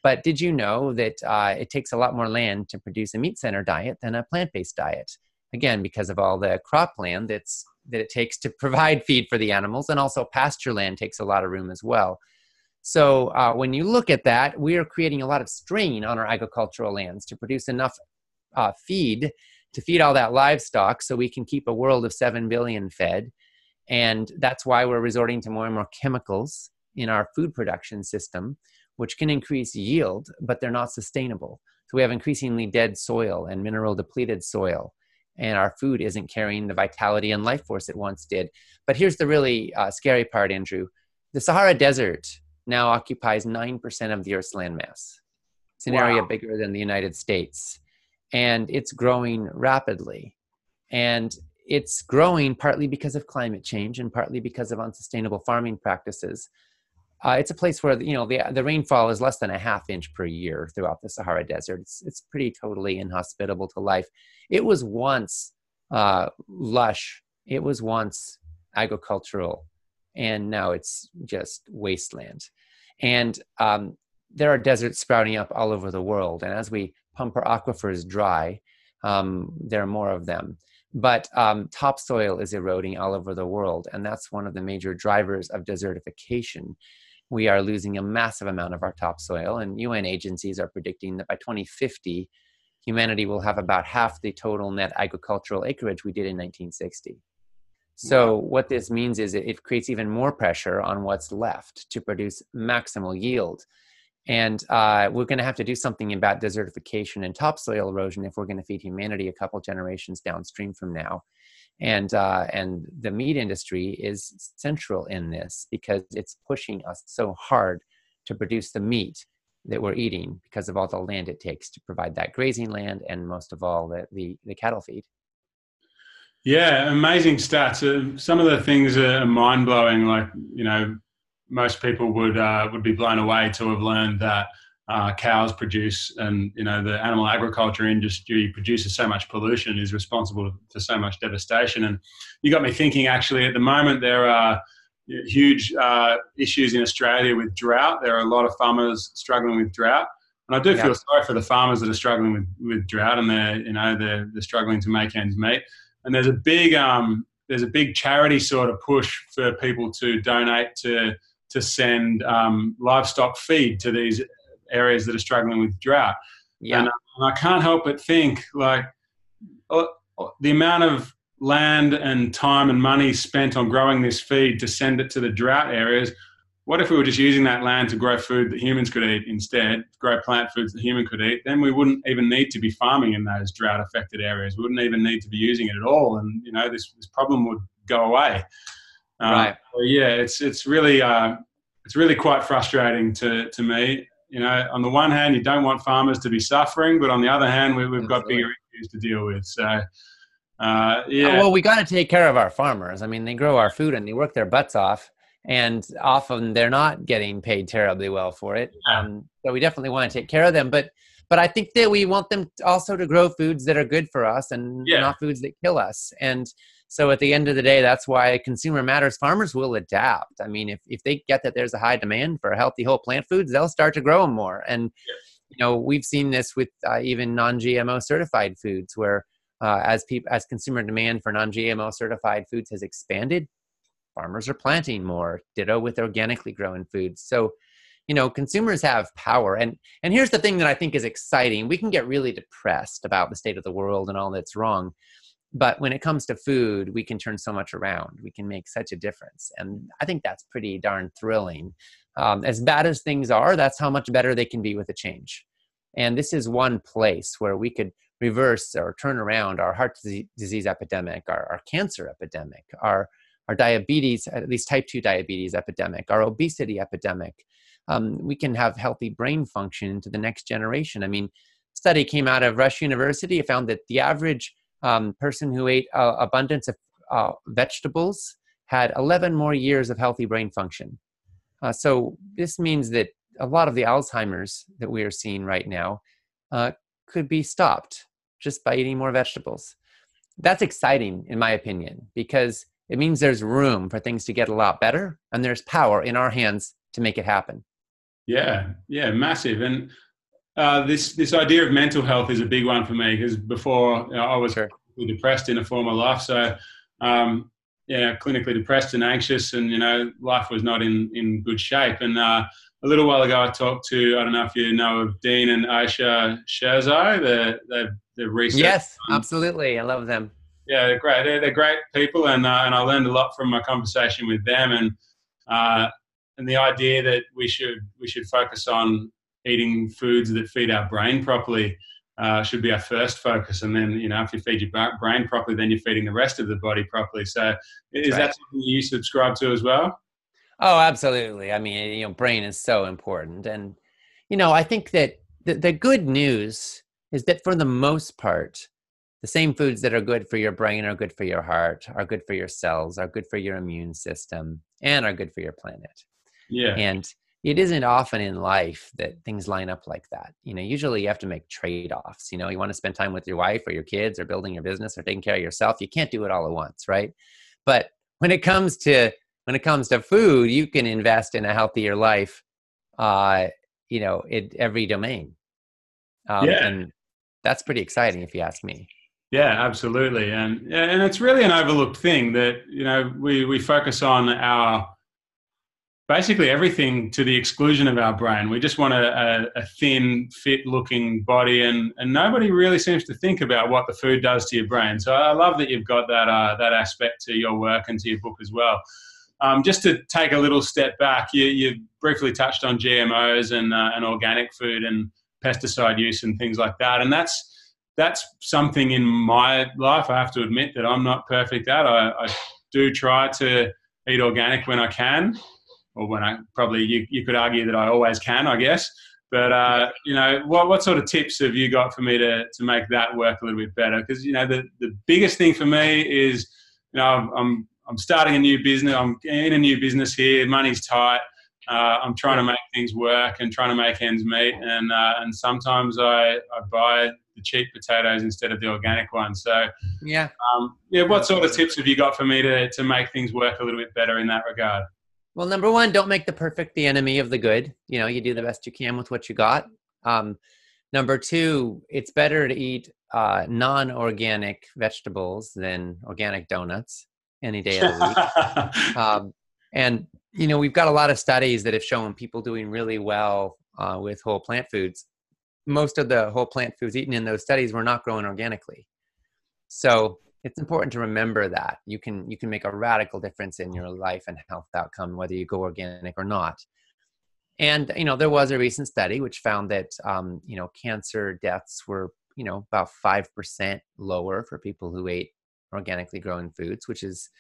But did you know that uh, it takes a lot more land to produce a meat center diet than a plant based diet? Again, because of all the cropland that's that it takes to *laughs* provide feed for the animals, and also pasture land takes a lot of room as well. So uh, when you look at that, we are creating a lot of strain on our agricultural lands to produce enough uh, feed to feed all that livestock, so we can keep a world of seven billion fed. And that's why we're resorting to more and more chemicals in our food production system, which can increase yield, but they're not sustainable. So we have increasingly dead soil and mineral depleted soil and our food isn't carrying the vitality and life force it once did. But here's the really uh, scary part, Andrew. The Sahara Desert now occupies 9% of the Earth's landmass. It's an wow. area bigger than the United States, and it's growing rapidly. And it's growing partly because of climate change and partly because of unsustainable farming practices. Uh, it's a place where you know the the rainfall is less than a half inch per year throughout the Sahara Desert. It's it's pretty totally inhospitable to life. It was once uh, lush. It was once agricultural, and now it's just wasteland. And um, there are deserts sprouting up all over the world. And as we pump our aquifers dry, um, there are more of them. But um, topsoil is eroding all over the world, and that's one of the major drivers of desertification we are losing a massive amount of our topsoil, and UN agencies are predicting that by 2050, humanity will have about half the total net agricultural acreage we did in 1960. So what this means is it creates even more pressure on what's left to produce maximal yield. And uh, we're going to have to do something about desertification and topsoil erosion if we're going to feed humanity a couple generations downstream from now. And uh, and the meat industry is central in this because it's pushing us so hard to produce the meat that we're eating because of all the land it takes to provide that grazing land and most of all the, the, the cattle feed. Yeah, amazing stats. Uh, some of the things are mind blowing. Like you know, most people would uh, would be blown away to have learned that uh, cows produce, and you know, the animal agriculture industry produces so much pollution, is responsible for so much devastation. And you got me thinking. Actually, at the moment, there are huge uh, issues in Australia with drought. There are a lot of farmers struggling with drought. And I do feel sorry for the farmers that are struggling with, with drought and they're, you know, they're, they're struggling to make ends meet and there's a big um, there's a big charity sort of push for people to donate to to send um, livestock feed to these areas that are struggling with drought. Yeah. And, and I can't help but think like uh, the amount of land and time and money spent on growing this feed to send it to the drought areas what if we were just using that land to grow food that humans could eat instead, grow plant foods that human could eat? Then we wouldn't even need to be farming in those drought affected areas. We wouldn't even need to be using it at all. And, you know, this, this problem would go away. Uh, right. So yeah, it's, it's really, uh, it's really quite frustrating to, to me. You know, on the one hand, you don't want farmers to be suffering, but on the other hand, we, have got bigger issues to deal with. So, uh, yeah. Well, we got to take care of our farmers. I mean, they grow our food and they work their butts off and often they're not getting paid terribly well for it. Um, so we definitely want to take care of them, but but I think that we want them also to grow foods that are good for us and yeah. not foods that kill us. And so at the end of the day, that's why consumer matters. Farmers will adapt. I mean, if if they get that there's a high demand for healthy whole plant foods, they'll start to grow them more. And you know, we've seen this with uh, even non-GMO certified foods, where uh, as people as consumer demand for non-GMO certified foods has expanded, farmers are planting more ditto with organically grown foods so you know consumers have power and and here's the thing that i think is exciting we can get really depressed about the state of the world and all that's wrong but when it comes to food we can turn so much around we can make such a difference and i think that's pretty darn thrilling um, as bad as things are that's how much better they can be with a change and this is one place where we could reverse or turn around our heart disease epidemic our, our cancer epidemic our our diabetes, at least type 2 diabetes epidemic, our obesity epidemic. Um, we can have healthy brain function to the next generation. I mean, study came out of Rush University. Found that the average um, person who ate uh, abundance of uh, vegetables had 11 more years of healthy brain function. Uh, so this means that a lot of the Alzheimer's that we are seeing right now uh, could be stopped just by eating more vegetables. That's exciting, in my opinion, because it means there's room for things to get a lot better and there's power in our hands to make it happen. Yeah, yeah, massive. And uh, this this idea of mental health is a big one for me because before you know, I was sure. depressed in a former life, so um, yeah, clinically depressed and anxious, and you know, life was not in in good shape. And uh, a little while ago, I talked to I don't know if you know of Dean and Ayesha Sherzai, the the, the research. Yes, absolutely, I love them yeah, they're great. They're, they're great people, and uh, and I learned a lot from my conversation with them, and uh, and the idea that we should we should focus on eating foods that feed our brain properly uh, should be our first focus, and then you know if you feed your brain properly, then you're feeding the rest of the body properly. So, is right. that something you subscribe to as well? Oh, absolutely. I mean, you know, brain is so important, and you know, I think that the, the good news is that for the most part the same foods that are good for your brain are good for your heart, are good for your cells, are good for your immune system, and are good for your planet. Yeah. And it isn't often in life that things line up like that. You know, usually you have to make trade offs. You know, you want to spend time with your wife or your kids or building your business or taking care of yourself. You can't do it all at once, right? But when it comes to when it comes to food, you can invest in a healthier life, uh, you know, in every domain. Um, yeah. And that's pretty exciting if you ask me. Yeah, absolutely, and and it's really an overlooked thing that you know we we focus on our basically everything to the exclusion of our brain. We just want a, a, a, thin, fit looking body, and, and nobody really seems to think about what the food does to your brain. So I love that you've got that, uh, that aspect to your work and to your book as well. Um, just to take a little step back, you, you briefly touched on GMOs and, uh, and organic food and pesticide use and things like that. And that's, that's something in my life I have to admit that I'm not perfect at. I, I do try to eat organic when I can or when I probably you, you could argue that I always can, I guess. But uh, you know, what what sort of tips have you got for me to to make that work a little bit better? Because you know, the the biggest thing for me is you know I'm I'm starting a new business. I'm in a new business here. Money's tight. Uh, I'm trying to make things work and trying to make ends meet. And uh, and sometimes I, I buy the cheap potatoes instead of the organic ones. So yeah, um, yeah. What sort of tips have you got for me to to make things work a little bit better in that regard? Well, number one, don't make the perfect the enemy of the good. You know, you do the best you can with what you got. Um, number two, it's better to eat uh, non-organic vegetables than organic donuts any day of the week. *laughs* um, and you know, we've got a lot of studies that have shown people doing really well uh, with whole plant foods. Most of the whole plant foods eaten in those studies were not grown organically. So it's important to remember that you can you can make a radical difference in your life and health outcome whether you go organic or not. And you know there was a recent study which found that um, you know cancer deaths were you know about 5% lower for people who ate organically grown foods which is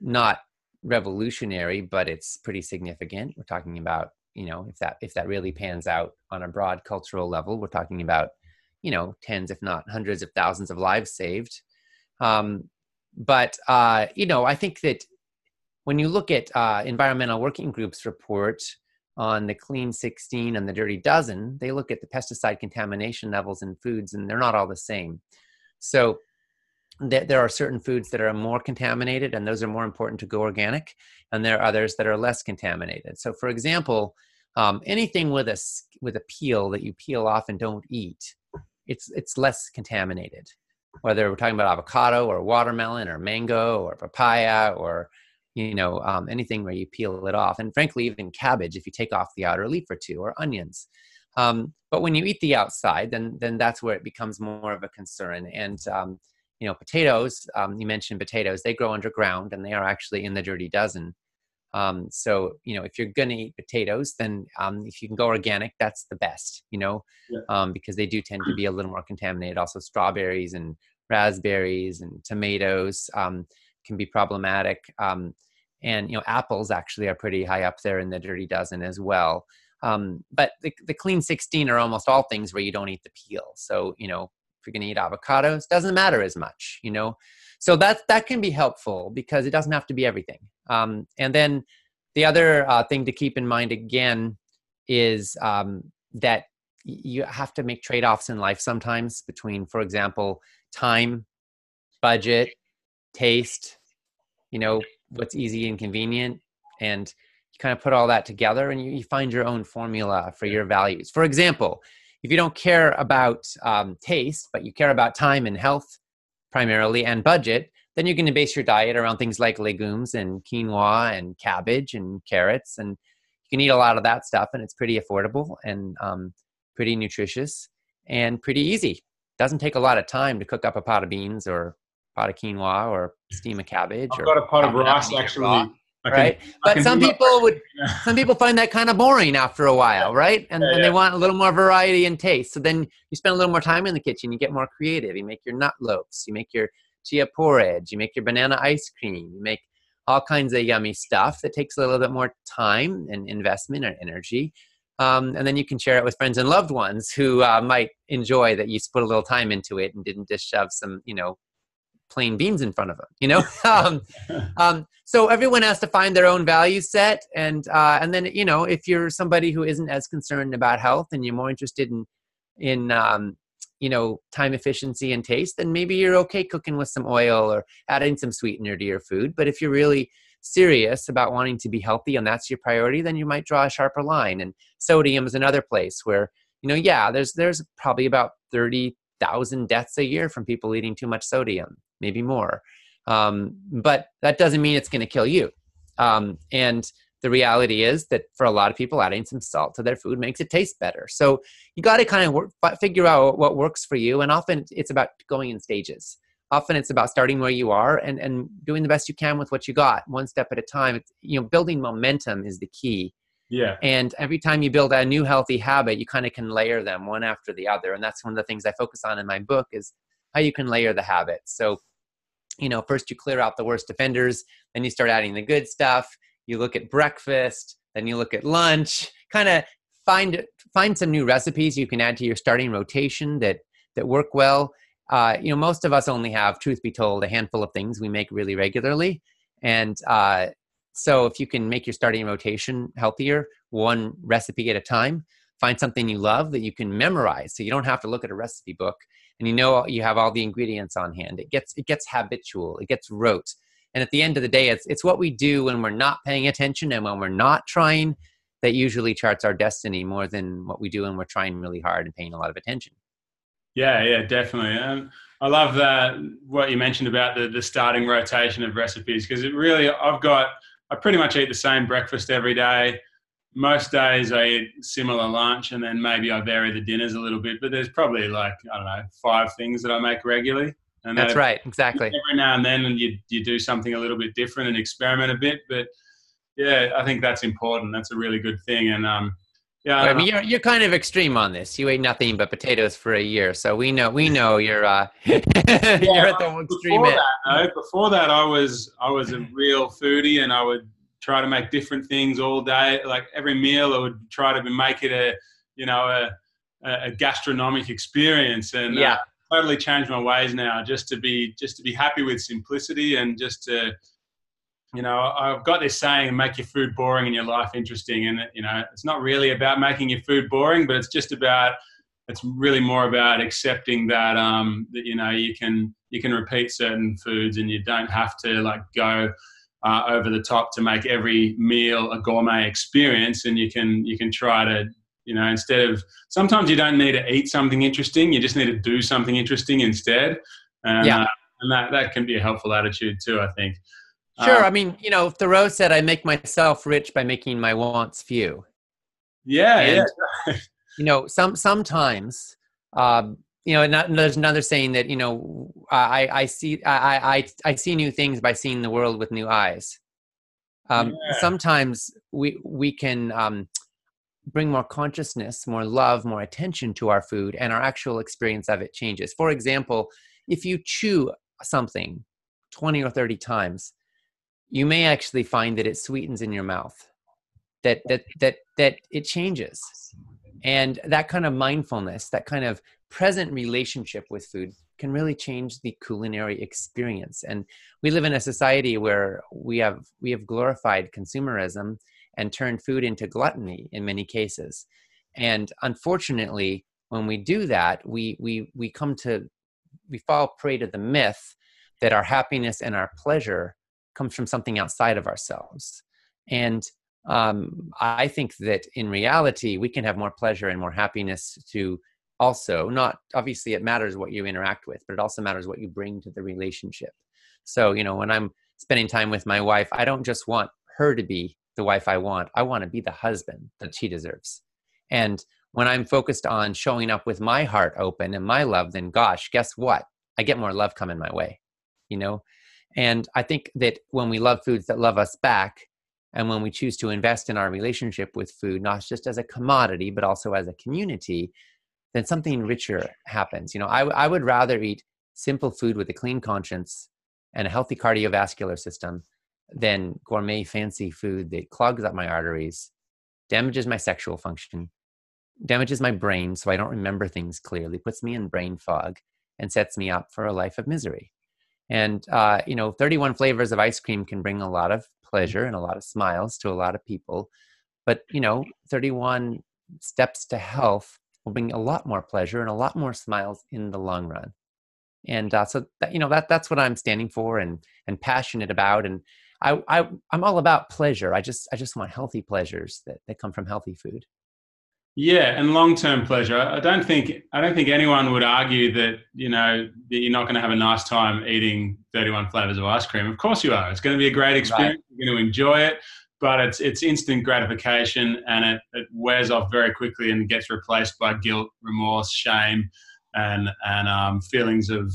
not revolutionary but it's pretty significant. We're talking about you know if that if that really pans out on a broad cultural level we're talking about you know tens if not hundreds of thousands of lives saved um, but uh, you know, I think that when you look at uh, environmental working groups report on the clean 16 and the dirty dozen, they look at the pesticide contamination levels in foods, and they're not all the same. So th- there are certain foods that are more contaminated, and those are more important to go organic, and there are others that are less contaminated. So, for example, um, anything with a with a peel that you peel off and don't eat, it's it's less contaminated whether we're talking about avocado or watermelon or mango or papaya or you know um, anything where you peel it off and frankly even cabbage if you take off the outer leaf or two or onions. Um, but when you eat the outside then then that's where it becomes more of a concern. And um, you know potatoes um, you mentioned potatoes they grow underground and they are actually in the dirty dozen um, so you know if you're going to eat potatoes then um, if you can go organic that's the best you know? Yeah. um, because they do tend to *clears throat* be a little more contaminated. Also strawberries and raspberries and tomatoes um, can be problematic. Um, and you know apples actually are pretty high up there in the dirty dozen as well. Um, but the, the clean 16 are almost all things where you don't eat the peel. So you know if you're going to eat avocados doesn't matter as much you know? So that that can be helpful because it doesn't have to be everything um, and then the other uh, thing to keep in mind again is um, that you have to make trade-offs in life sometimes between for example time budget taste you know what's easy and convenient and you kind of put all that together and you, you find your own formula for your values. For example if you don't care about um, taste but you care about time and health primarily and budget then you're going to base your diet around things like legumes and quinoa and cabbage and carrots and you can eat a lot of that stuff and it's pretty affordable and um, pretty nutritious and pretty easy. Doesn't take a lot of time to cook up a pot of beans or pot of quinoa or steam a cabbage I've or got a pot of rice actually. right? But some people would *laughs* some people find that kind of boring after a while right? And, yeah, and they want a little more variety and taste. So then you spend a little more time in the kitchen you get more creative you make your nut loaves you make your chia porridge, you make your banana ice cream, you make all kinds of yummy stuff that takes a little bit more time and investment and energy. Um, and then you can share it with friends and loved ones who uh, might enjoy that you put a little time into it and didn't just shove some, you know, plain beans in front of them. You know, *laughs* *laughs* um, um, so everyone has to find their own value set, and uh, and then you know, if you're somebody who isn't as concerned about health and you're more interested in in um, you know time efficiency and taste then maybe you're okay cooking with some oil or adding some sweetener to your food. But if you're really serious about wanting to be healthy and that's your priority then you might draw a sharper line. And sodium is another place where you know yeah there's there's probably about 30,000 deaths a year from people eating too much sodium maybe more. Um, but that doesn't mean it's going to kill you. Um, and the reality is that for a lot of people, adding some salt to their food makes it taste better. So you got to kind of work, figure out what works for you. And often it's about going in stages. Often it's about starting where you are and, and doing the best you can with what you got, one step at a time. It's, you know, building momentum is the key. Yeah. And every time you build a new healthy habit, you kind of can layer them one after the other. And that's one of the things I focus on in my book is how you can layer the habits. So, you know, first you clear out the worst offenders, then you start adding the good stuff you look at breakfast, then you look at lunch, kind of find find some new recipes you can add to your starting rotation that that work well. Uh, you know, most of us only have, truth be told, a handful of things we make really regularly, and uh, so if you can make your starting rotation healthier, one recipe at a time, find something you love that you can memorize, so you don't have to look at a recipe book, and you know you have all the ingredients on hand. It gets it gets habitual, it gets rote, and at the end of the day, it's it's what we do when we're not paying attention and when we're not trying that usually charts our destiny more than what we do when we're trying really hard and paying a lot of attention. Yeah, yeah, definitely. Um, I love that what you mentioned about the the starting rotation of recipes because it really I've got I pretty much eat the same breakfast every day. Most days I eat similar lunch and then maybe I vary the dinners a little bit, but there's probably like I don't know five things that I make regularly. And that's right, exactly. Every now and then, and you you do something a little bit different and experiment a bit. But yeah, I think that's important. That's a really good thing. And um, yeah, I mean, you're you're kind of extreme on this. You ate nothing but potatoes for a year, so we know we know you're uh, *laughs* you're at the extreme before That, no, before that, I was I was a real foodie, and I would try to make different things all day. Like every meal, I would try to make it a you know a a gastronomic experience. And yeah. Uh, totally changed my ways now just to be just to be happy with simplicity and just to you know i've got this saying make your food boring and your life interesting and you know it's not really about making your food boring but it's just about it's really more about accepting that um that you know you can you can repeat certain foods and you don't have to like go uh, over the top to make every meal a gourmet experience and you can you can try to you know, instead of sometimes you don't need to eat something interesting, you just need to do something interesting instead. And, yeah. Uh, and that, that can be a helpful attitude too, I think. Sure. Uh, I mean, you know, Thoreau said, I make myself rich by making my wants few. Yeah. And, yeah. you know, some, sometimes, um, you know, and there's another saying that, you know, I, I see, I, I, I see new things by seeing the world with new eyes. Um, yeah. Sometimes we, we can, um, bring more consciousness, more love, more attention to our food, and our actual experience of it changes. For example, if you chew something 20 or 30 times, you may actually find that it sweetens in your mouth, that that that that it changes. And that kind of mindfulness, that kind of present relationship with food can really change the culinary experience. And we live in a society where we have we have glorified consumerism and turn food into gluttony in many cases. And unfortunately, when we do that, we we we come to we fall prey to the myth that our happiness and our pleasure comes from something outside of ourselves. And um, I think that in reality, we can have more pleasure and more happiness to also not obviously it matters what you interact with, but it also matters what you bring to the relationship. So, you know, when I'm spending time with my wife, I don't just want her to be the wife I want. I want to be the husband that she deserves. And when I'm focused on showing up with my heart open and my love, then gosh, guess what? I get more love coming my way, you know? And I think that when we love foods that love us back, and when we choose to invest in our relationship with food, not just as a commodity, but also as a community, then something richer happens. You know, I, I would rather eat simple food with a clean conscience and a healthy cardiovascular system than gourmet fancy food that clogs up my arteries, damages my sexual function, damages my brain so I don't remember things clearly, puts me in brain fog, and sets me up for a life of misery. And, uh, you know, 31 flavors of ice cream can bring a lot of pleasure and a lot of smiles to a lot of people. But, you know, 31 steps to health will bring a lot more pleasure and a lot more smiles in the long run. And uh, so, that, you know, that that's what I'm standing for and and passionate about. And I, I I'm all about pleasure. I just I just want healthy pleasures that, that come from healthy food. Yeah, and long-term pleasure. I don't think I don't think anyone would argue that you know that you're not going to have a nice time eating 31 flavors of ice cream. Of course you are. It's going to be a great experience. Right. You're going to enjoy it. but it's it's instant gratification and it, it wears off very quickly and gets replaced by guilt, remorse, shame, and and um, feelings of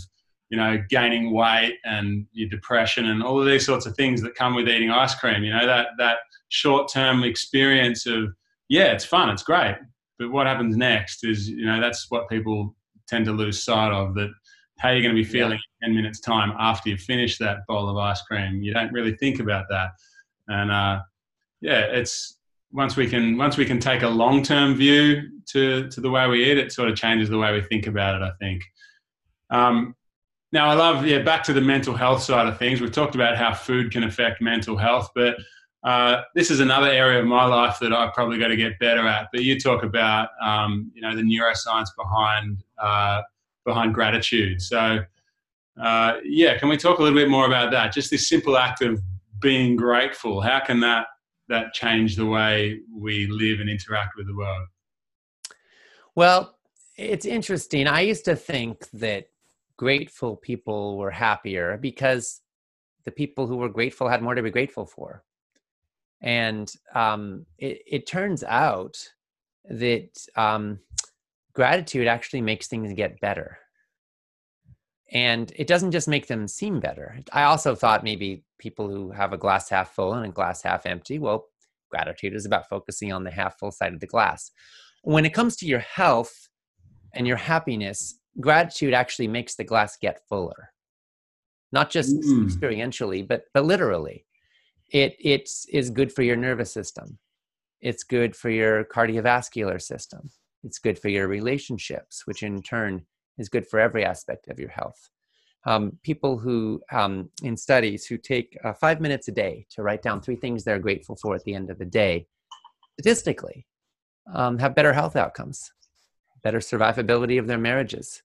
you know gaining weight and your depression and all of these sorts of things that come with eating ice cream. You know that that short term experience of yeah, it's fun, it's great, but what happens next is you know that's what people tend to lose sight of that how you're going to be feeling yeah. in 10 minutes time after you finish that bowl of ice cream you don't really think about that and uh, yeah it's once we can once we can take a long term view to to the way we eat it sort of changes the way we think about it i think um, now i love yeah back to the mental health side of things we've talked about how food can affect mental health but uh, this is another area of my life that I've probably got to get better at. But you talk about, um, you know, the neuroscience behind uh, behind gratitude. So, uh, yeah, can we talk a little bit more about that? Just this simple act of being grateful. How can that that change the way we live and interact with the world? Well, it's interesting. I used to think that grateful people were happier because the people who were grateful had more to be grateful for. And um, it, it, turns out that um, gratitude actually makes things get better. And it doesn't just make them seem better. I also thought maybe people who have a glass half full and a glass half empty, well, gratitude is about focusing on the half full side of the glass. When it comes to your health and your happiness, gratitude actually makes the glass get fuller. Not just mm. experientially, but but literally it it is good for your nervous system it's good for your cardiovascular system it's good for your relationships which in turn is good for every aspect of your health um, people who um, in studies who take uh, five minutes a day to write down three things they're grateful for at the end of the day statistically um, have better health outcomes better survivability of their marriages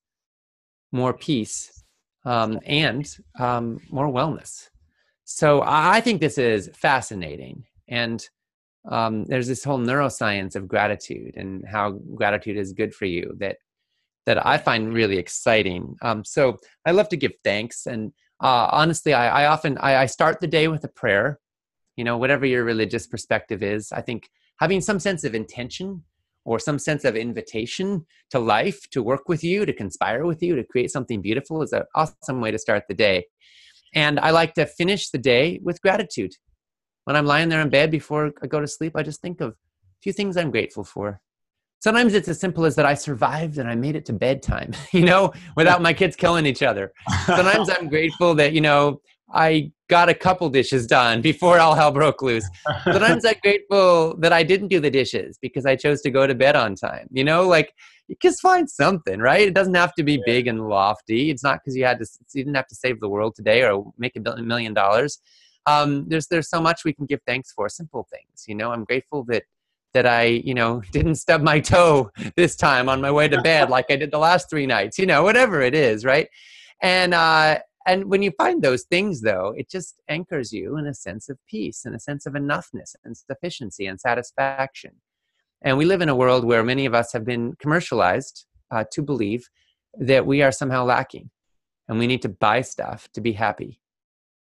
more peace um, and um, more wellness so I think this is fascinating. And um, there's this whole neuroscience of gratitude and how gratitude is good for you that that I find really exciting. Um, so I love to give thanks, and uh, honestly, I, I often I, I, start the day with a prayer. You know, whatever your religious perspective is, I think having some sense of intention or some sense of invitation to life to work with you, to conspire with you, to create something beautiful is an awesome way to start the day. And I like to finish the day with gratitude. When I'm lying there in bed before I go to sleep, I just think of a few things I'm grateful for. Sometimes it's as simple as that I survived and I made it to bedtime, *laughs* you know, without my kids killing each other. *laughs* Sometimes I'm grateful that, you know, I got a couple dishes done before all hell broke loose. Sometimes I'm *laughs* grateful that I didn't do the dishes because I chose to go to bed on time. You know, like you just find something, right? It doesn't have to be big and lofty. It's not because you had to, you didn't have to save the world today or make a million dollars. Um, there's there's so much we can give thanks for, simple things. You know, I'm grateful that that I, you know, *laughs* didn't stub my toe this time on my way to bed *laughs* like I did the last three nights. You know, whatever it is, right? And uh, and when you find those things, though, it just anchors you in a sense of peace and a sense of enoughness and sufficiency and satisfaction. And we live in a world where many of us have been commercialized uh, to believe that we are somehow lacking and we need to buy stuff to be happy.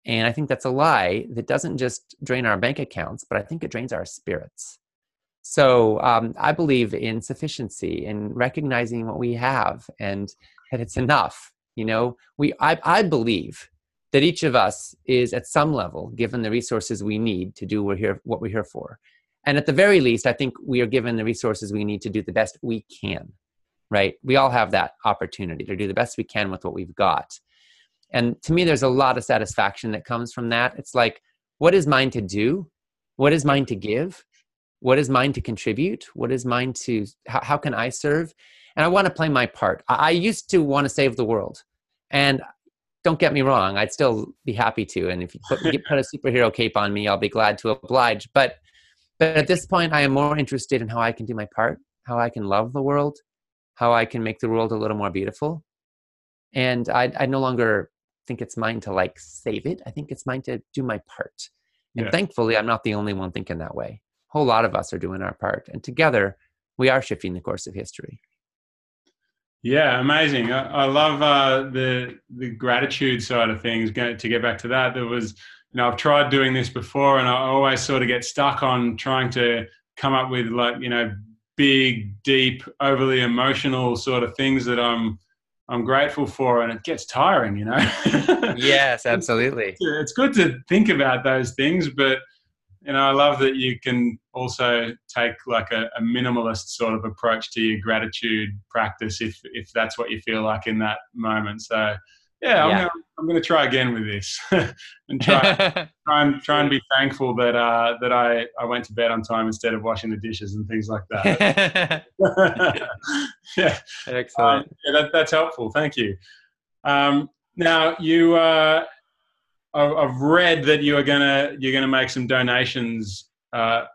And I think that's a lie that doesn't just drain our bank accounts, but I think it drains our spirits. So um, I believe in sufficiency and recognizing what we have and that it's enough you know, we I, I believe that each of us is at some level given the resources we need to do we're here what we're here for. And at the very least, I think we are given the resources we need to do the best we can. Right? We all have that opportunity to do the best we can with what we've got. And to me, there's a lot of satisfaction that comes from that. It's like, what is mine to do? What is mine to give? What is mine to contribute? What is mine to, how, how can I serve? and I want to play my part. I, I used to want to save the world, and don't get me wrong, I'd still be happy to. And if you put, put a superhero cape on me, I'll be glad to oblige. But but at this point, I am more interested in how I can do my part, how I can love the world, how I can make the world a little more beautiful. And I, I no longer think it's mine to like save it. I think it's mine to do my part. And yeah. thankfully, I'm not the only one thinking that way. A whole lot of us are doing our part. And together, we are shifting the course of history. Yeah, amazing. I, I love uh, the the gratitude side of things. to get back to that, there was you know, I've tried doing this before, and I always sort of get stuck on trying to come up with like you know big, deep, overly emotional sort of things that I'm I'm grateful for, and it gets tiring, you know. *laughs* yes, absolutely. It's good to think about those things, but you know, I love that you can also take like a, a, minimalist sort of approach to your gratitude practice if if that's what you feel like in that moment. So yeah, I'm. Gonna, I'm gonna try again with this *laughs* and try *laughs* try and try and be thankful that uh, that I, I went to bed on time instead of washing the dishes and things like that. *laughs* yeah, excellent. Um, yeah, that, that's helpful. Thank you. Um, now you, uh, I've read that you are gonna you're gonna make some donations uh,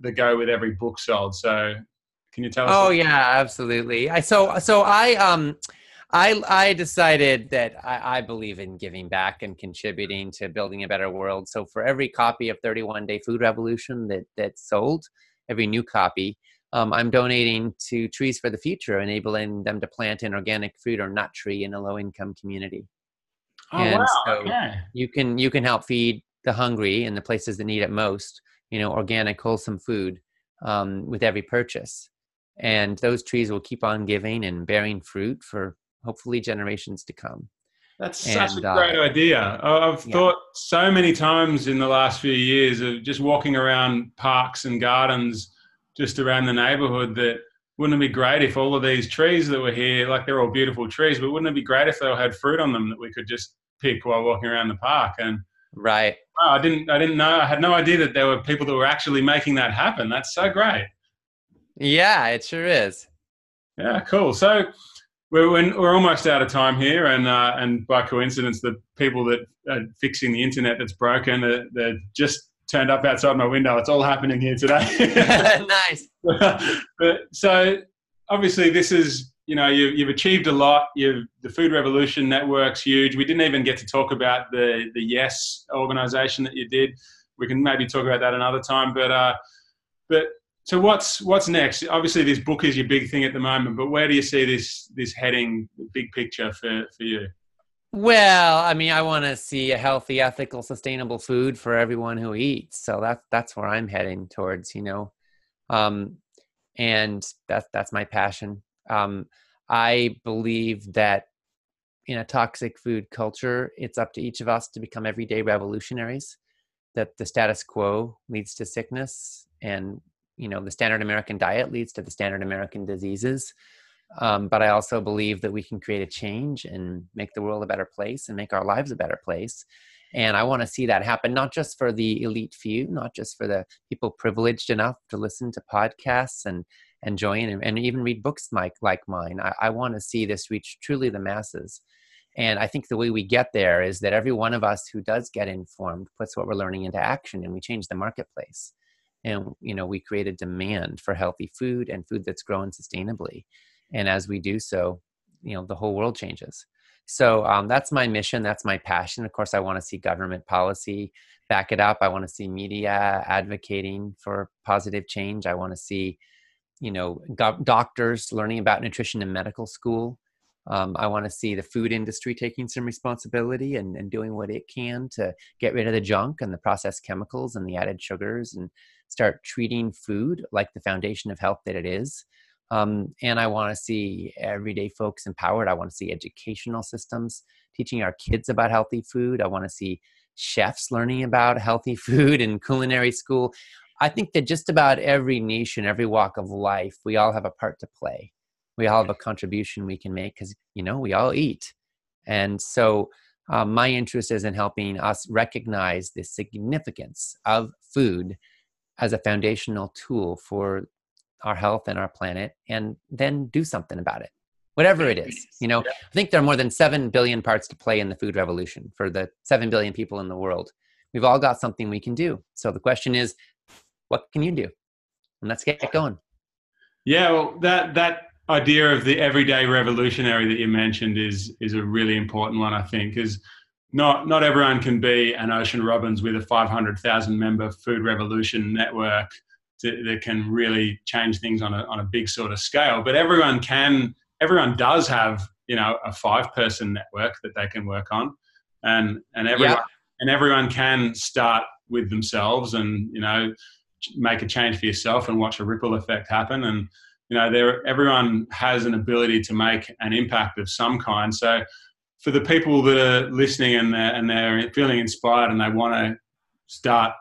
that go with every book sold. So can you tell us? Oh yeah, absolutely. I so so I um I I decided that I, I, believe in giving back and contributing to building a better world. So for every copy of 31 Day Food Revolution that that's sold, every new copy, um, I'm donating to Trees for the Future, enabling them to plant an organic fruit or nut tree in a low income community. Oh and wow! So okay. You can you can help feed the hungry in the places that need it most. You know, organic, wholesome food um, with every purchase, and those trees will keep on giving and bearing fruit for hopefully generations to come. That's and, such a great uh, idea. I've yeah. thought so many times in the last few years of just walking around parks and gardens just around the neighborhood that wouldn't it be great if all of these trees that were here, like they're all beautiful trees, but wouldn't it be great if they all had fruit on them that we could just pick while walking around the park? And right, wow, I didn't, I didn't know, I had no idea that there were people that were actually making that happen. That's so great. Yeah, it sure is. Yeah, cool. So we're, we're almost out of time here, and uh, and by coincidence, the people that are fixing the internet that's broken, they're, they're just turned up outside my window. It's all happening here today. *laughs* *laughs* nice. *laughs* but so obviously, this is you know you've, you've achieved a lot. You've the Food Revolution network's huge. We didn't even get to talk about the the Yes organization that you did. We can maybe talk about that another time. But uh, but so what's what's next? Obviously, this book is your big thing at the moment, but where do you see this this heading, big picture for for you? Well, I mean, I want to see a healthy, ethical, sustainable food for everyone who eats. So that's that's where I'm heading towards, you know, um, and that's that's my passion. Um, I believe that in a toxic food culture, it's up to each of us to become everyday revolutionaries. That the status quo leads to sickness, and you know the standard american diet leads to the standard american diseases um, but i also believe that we can create a change and make the world a better place and make our lives a better place and i want to see that happen not just for the elite few not just for the people privileged enough to listen to podcasts and and join and, and even read books like like mine. I, I want to see this reach truly the masses. And I think the way we get there is that every one of us who does get informed puts what we're learning into action and we change the marketplace. And you know we create a demand for healthy food and food that's grown sustainably. And as we do so you know the whole world changes. So um, that's my mission that's my passion. Of course i want to see government policy back it up. I want to see media advocating for positive change. I want to see you know go- doctors learning about nutrition in medical school um, I want to see the food industry taking some responsibility and, and doing what it can to get rid of the junk and the processed chemicals and the added sugars and start treating food like the foundation of health that it is. Um, and I want to see everyday folks empowered. I want to see educational systems teaching our kids about healthy food. I want to see chefs learning about healthy *laughs* food in culinary school. I think that just about every nation, every walk of life, we all have a part to play. We all have a contribution we can make because, you know, we all eat. And so um, my interest is in helping us recognize the significance of food as a foundational tool for our health and our planet and then do something about it whatever it is you know i think there are more than 7 billion parts to play in the food revolution for the 7 billion people in the world we've all got something we can do so the question is what can you do and let's get going yeah well that that idea of the everyday revolutionary that you mentioned is is a really important one i think is not not everyone can be an Ocean Robbins with a 500,000 member food revolution network to, that can really change things on a, on a big sort of scale. But everyone can, everyone does have, you know, a five person network that they can work on. And, and everyone, yeah. and everyone can start with themselves and you know make a change for yourself and watch a ripple effect happen. And you know there everyone has an ability to make an impact of some kind. So for the people that are listening and they're, and they're feeling inspired and they want to start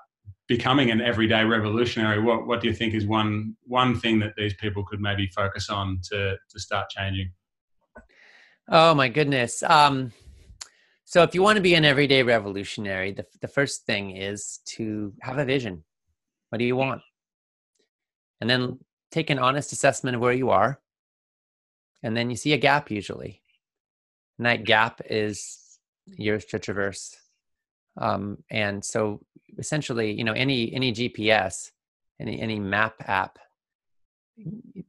becoming an everyday revolutionary what what do you think is one one thing that these people could maybe focus on to to start changing? Oh my goodness. Um so if you want to be an everyday revolutionary the, the first thing is to have a vision what do you want? And then take an honest assessment of where you are. And then you see a gap usually. And that gap is yours to traverse. Um, and so essentially, you know, any any GPS, any any map app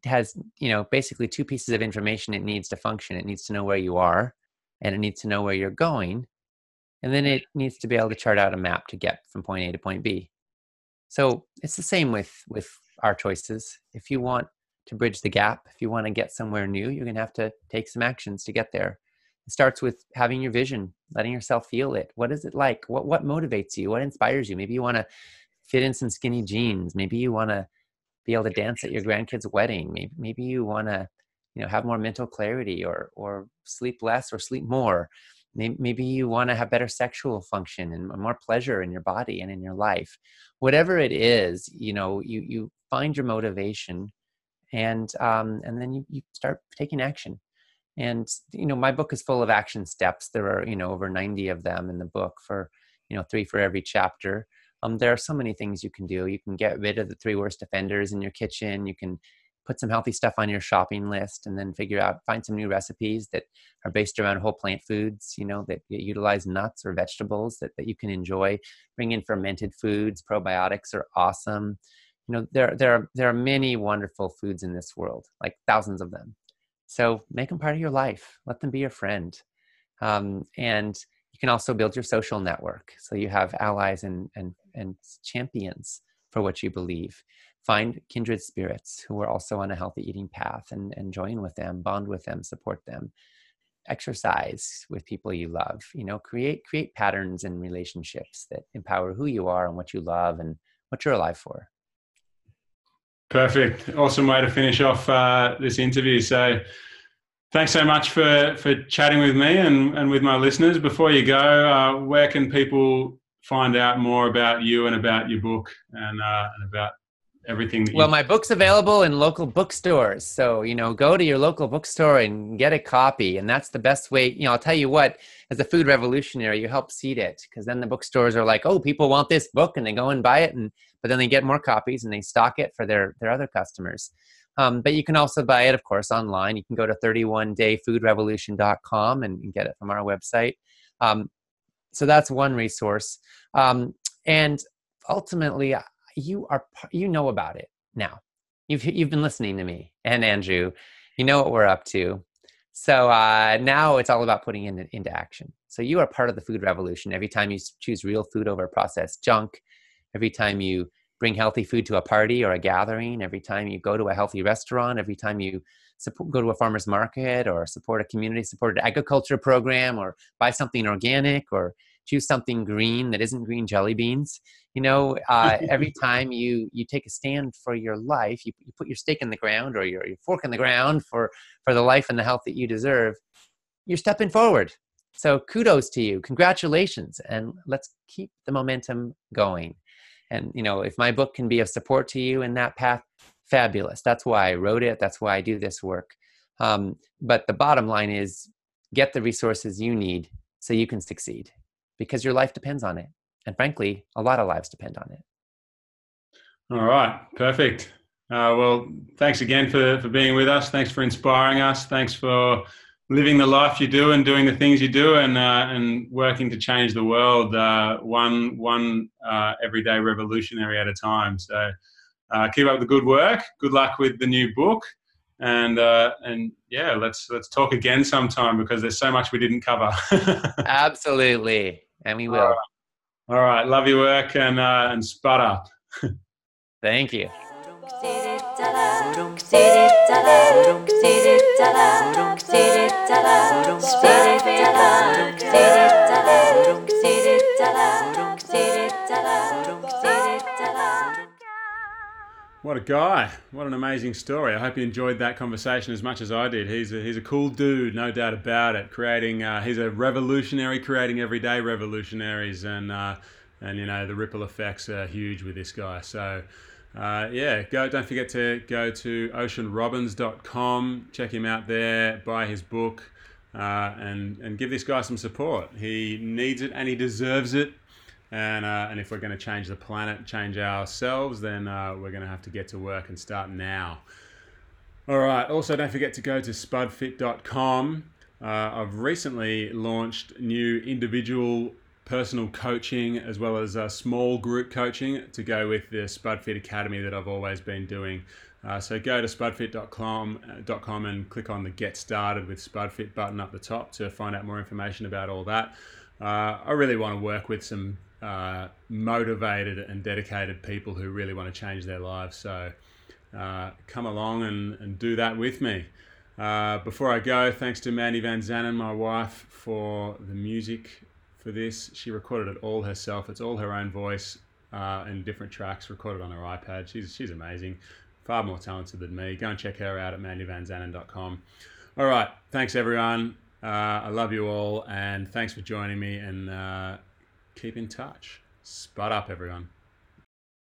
has, you know, basically two pieces of information it needs to function. It needs to know where you are and it needs to know where you're going. And then it needs to be able to chart out a map to get from point A to point B. So it's the same with with our choices. If you want to bridge the gap, if you want to get somewhere new, you're going to have to take some actions to get there. It starts with having your vision, letting yourself feel it. What is it like? What what motivates you? What inspires you? Maybe you want to fit in some skinny jeans. Maybe you want to be able to dance at your grandkid's wedding. Maybe maybe you want to, you know, have more mental clarity or or sleep less or sleep more. Maybe you want to have better sexual function and more pleasure in your body and in your life. Whatever it is, you know, you you find your motivation, and um, and then you you start taking action. And you know, my book is full of action steps. There are you know over ninety of them in the book for you know three for every chapter. Um, there are so many things you can do. You can get rid of the three worst offenders in your kitchen. You can put some healthy stuff on your shopping list and then figure out find some new recipes that are based around whole plant foods you know that utilize nuts or vegetables that, that you can enjoy. Bring in fermented foods probiotics are awesome. You know there there are there are many wonderful foods in this world like thousands of them. So make them part of your life. Let them be your friend. Um, and you can also build your social network so you have allies and and and champions for what you believe find kindred spirits who are also on a healthy eating path and, and join with them bond with them support them. Exercise with people you love you know create create patterns and relationships that empower who you are and what you love and what you're alive for. Perfect. Awesome way to finish off uh, this interview. So thanks so much for for chatting with me and and with my listeners. Before you go uh, where can people find out more about you and about your book and uh, and about everything well my book's available in local bookstores so you know go to your local bookstore and get a copy and that's the best way you know i'll tell you what as a food revolutionary you help seed it because then the bookstores are like oh people want this book and they go and buy it and but then they get more copies and they stock it for their their other customers. Um, but you can also buy it of course online. You can go to 31dayfoodrevolution.com and, and get it from our website. Um, so that's one resource. Um, and ultimately you are you know about it now. You've you've been listening to me and Andrew. You know what we're up to. So uh, now it's all about putting it into action. So you are part of the food revolution. Every time you choose real food over processed junk, every time you bring healthy food to a party or a gathering, every time you go to a healthy restaurant, every time you support, go to a farmer's market or support a community supported agriculture program or buy something organic or choose something green that isn't green jelly beans. You know uh, every *laughs* time you you take a stand for your life you, you put your stake in the ground or your, your fork in the ground for for the life and the health that you deserve you're stepping forward. So kudos to you. Congratulations. And let's keep the momentum going. And you know if my book can be of support to you in that path fabulous. That's why i wrote it. That's why i do this work. Um, but the bottom line is get the resources you need so you can succeed because your life depends on it. And frankly, a lot of lives depend on it. All right, perfect. Uh, well, thanks again for, for being with us. Thanks for inspiring us. Thanks for living the life you do and doing the things you do and, uh, and working to change the world uh, one, one uh, everyday revolutionary at a time. So uh, keep up the good work. Good luck with the new book. And, uh, and yeah, let's, let's talk again sometime because there's so much we didn't cover. *laughs* Absolutely and we will. All right. All right. Love your work and uh, and spud up. Thank you. What a guy. What an amazing story. I hope you enjoyed that conversation as much as I did. He's a, he's a cool dude, no doubt about it. Creating, uh, he's a revolutionary, creating everyday revolutionaries. And, uh, and, you know, the ripple effects are huge with this guy. So, uh, yeah, go. don't forget to go to oceanrobbins.com, check him out there, buy his book, uh, and, and give this guy some support. He needs it and he deserves it. And, uh, and if we're going to change the planet, change ourselves, then uh, we're going to have to get to work and start now. All right. Also, don't forget to go to spudfit.com. Uh, I've recently launched new individual personal coaching as well as uh, small group coaching to go with the SpudFit Academy that I've always been doing. Uh, so go to spudfit.com uh, and click on the Get Started with SpudFit button up the top to find out more information about all that. Uh, I really want to work with some uh, motivated and dedicated people who really want to change their lives. So uh, come along and, and do that with me. Uh, before I go, thanks to Mandy Van Zanen, my wife, for the music for this. She recorded it all herself. It's all her own voice uh, and different tracks recorded on her iPad. She's, she's amazing, far more talented than me. Go and check her out at mandyvanzanen.com. All right, thanks everyone. Uh, I love you all, and thanks for joining me. And uh, keep in touch. Spud up, everyone.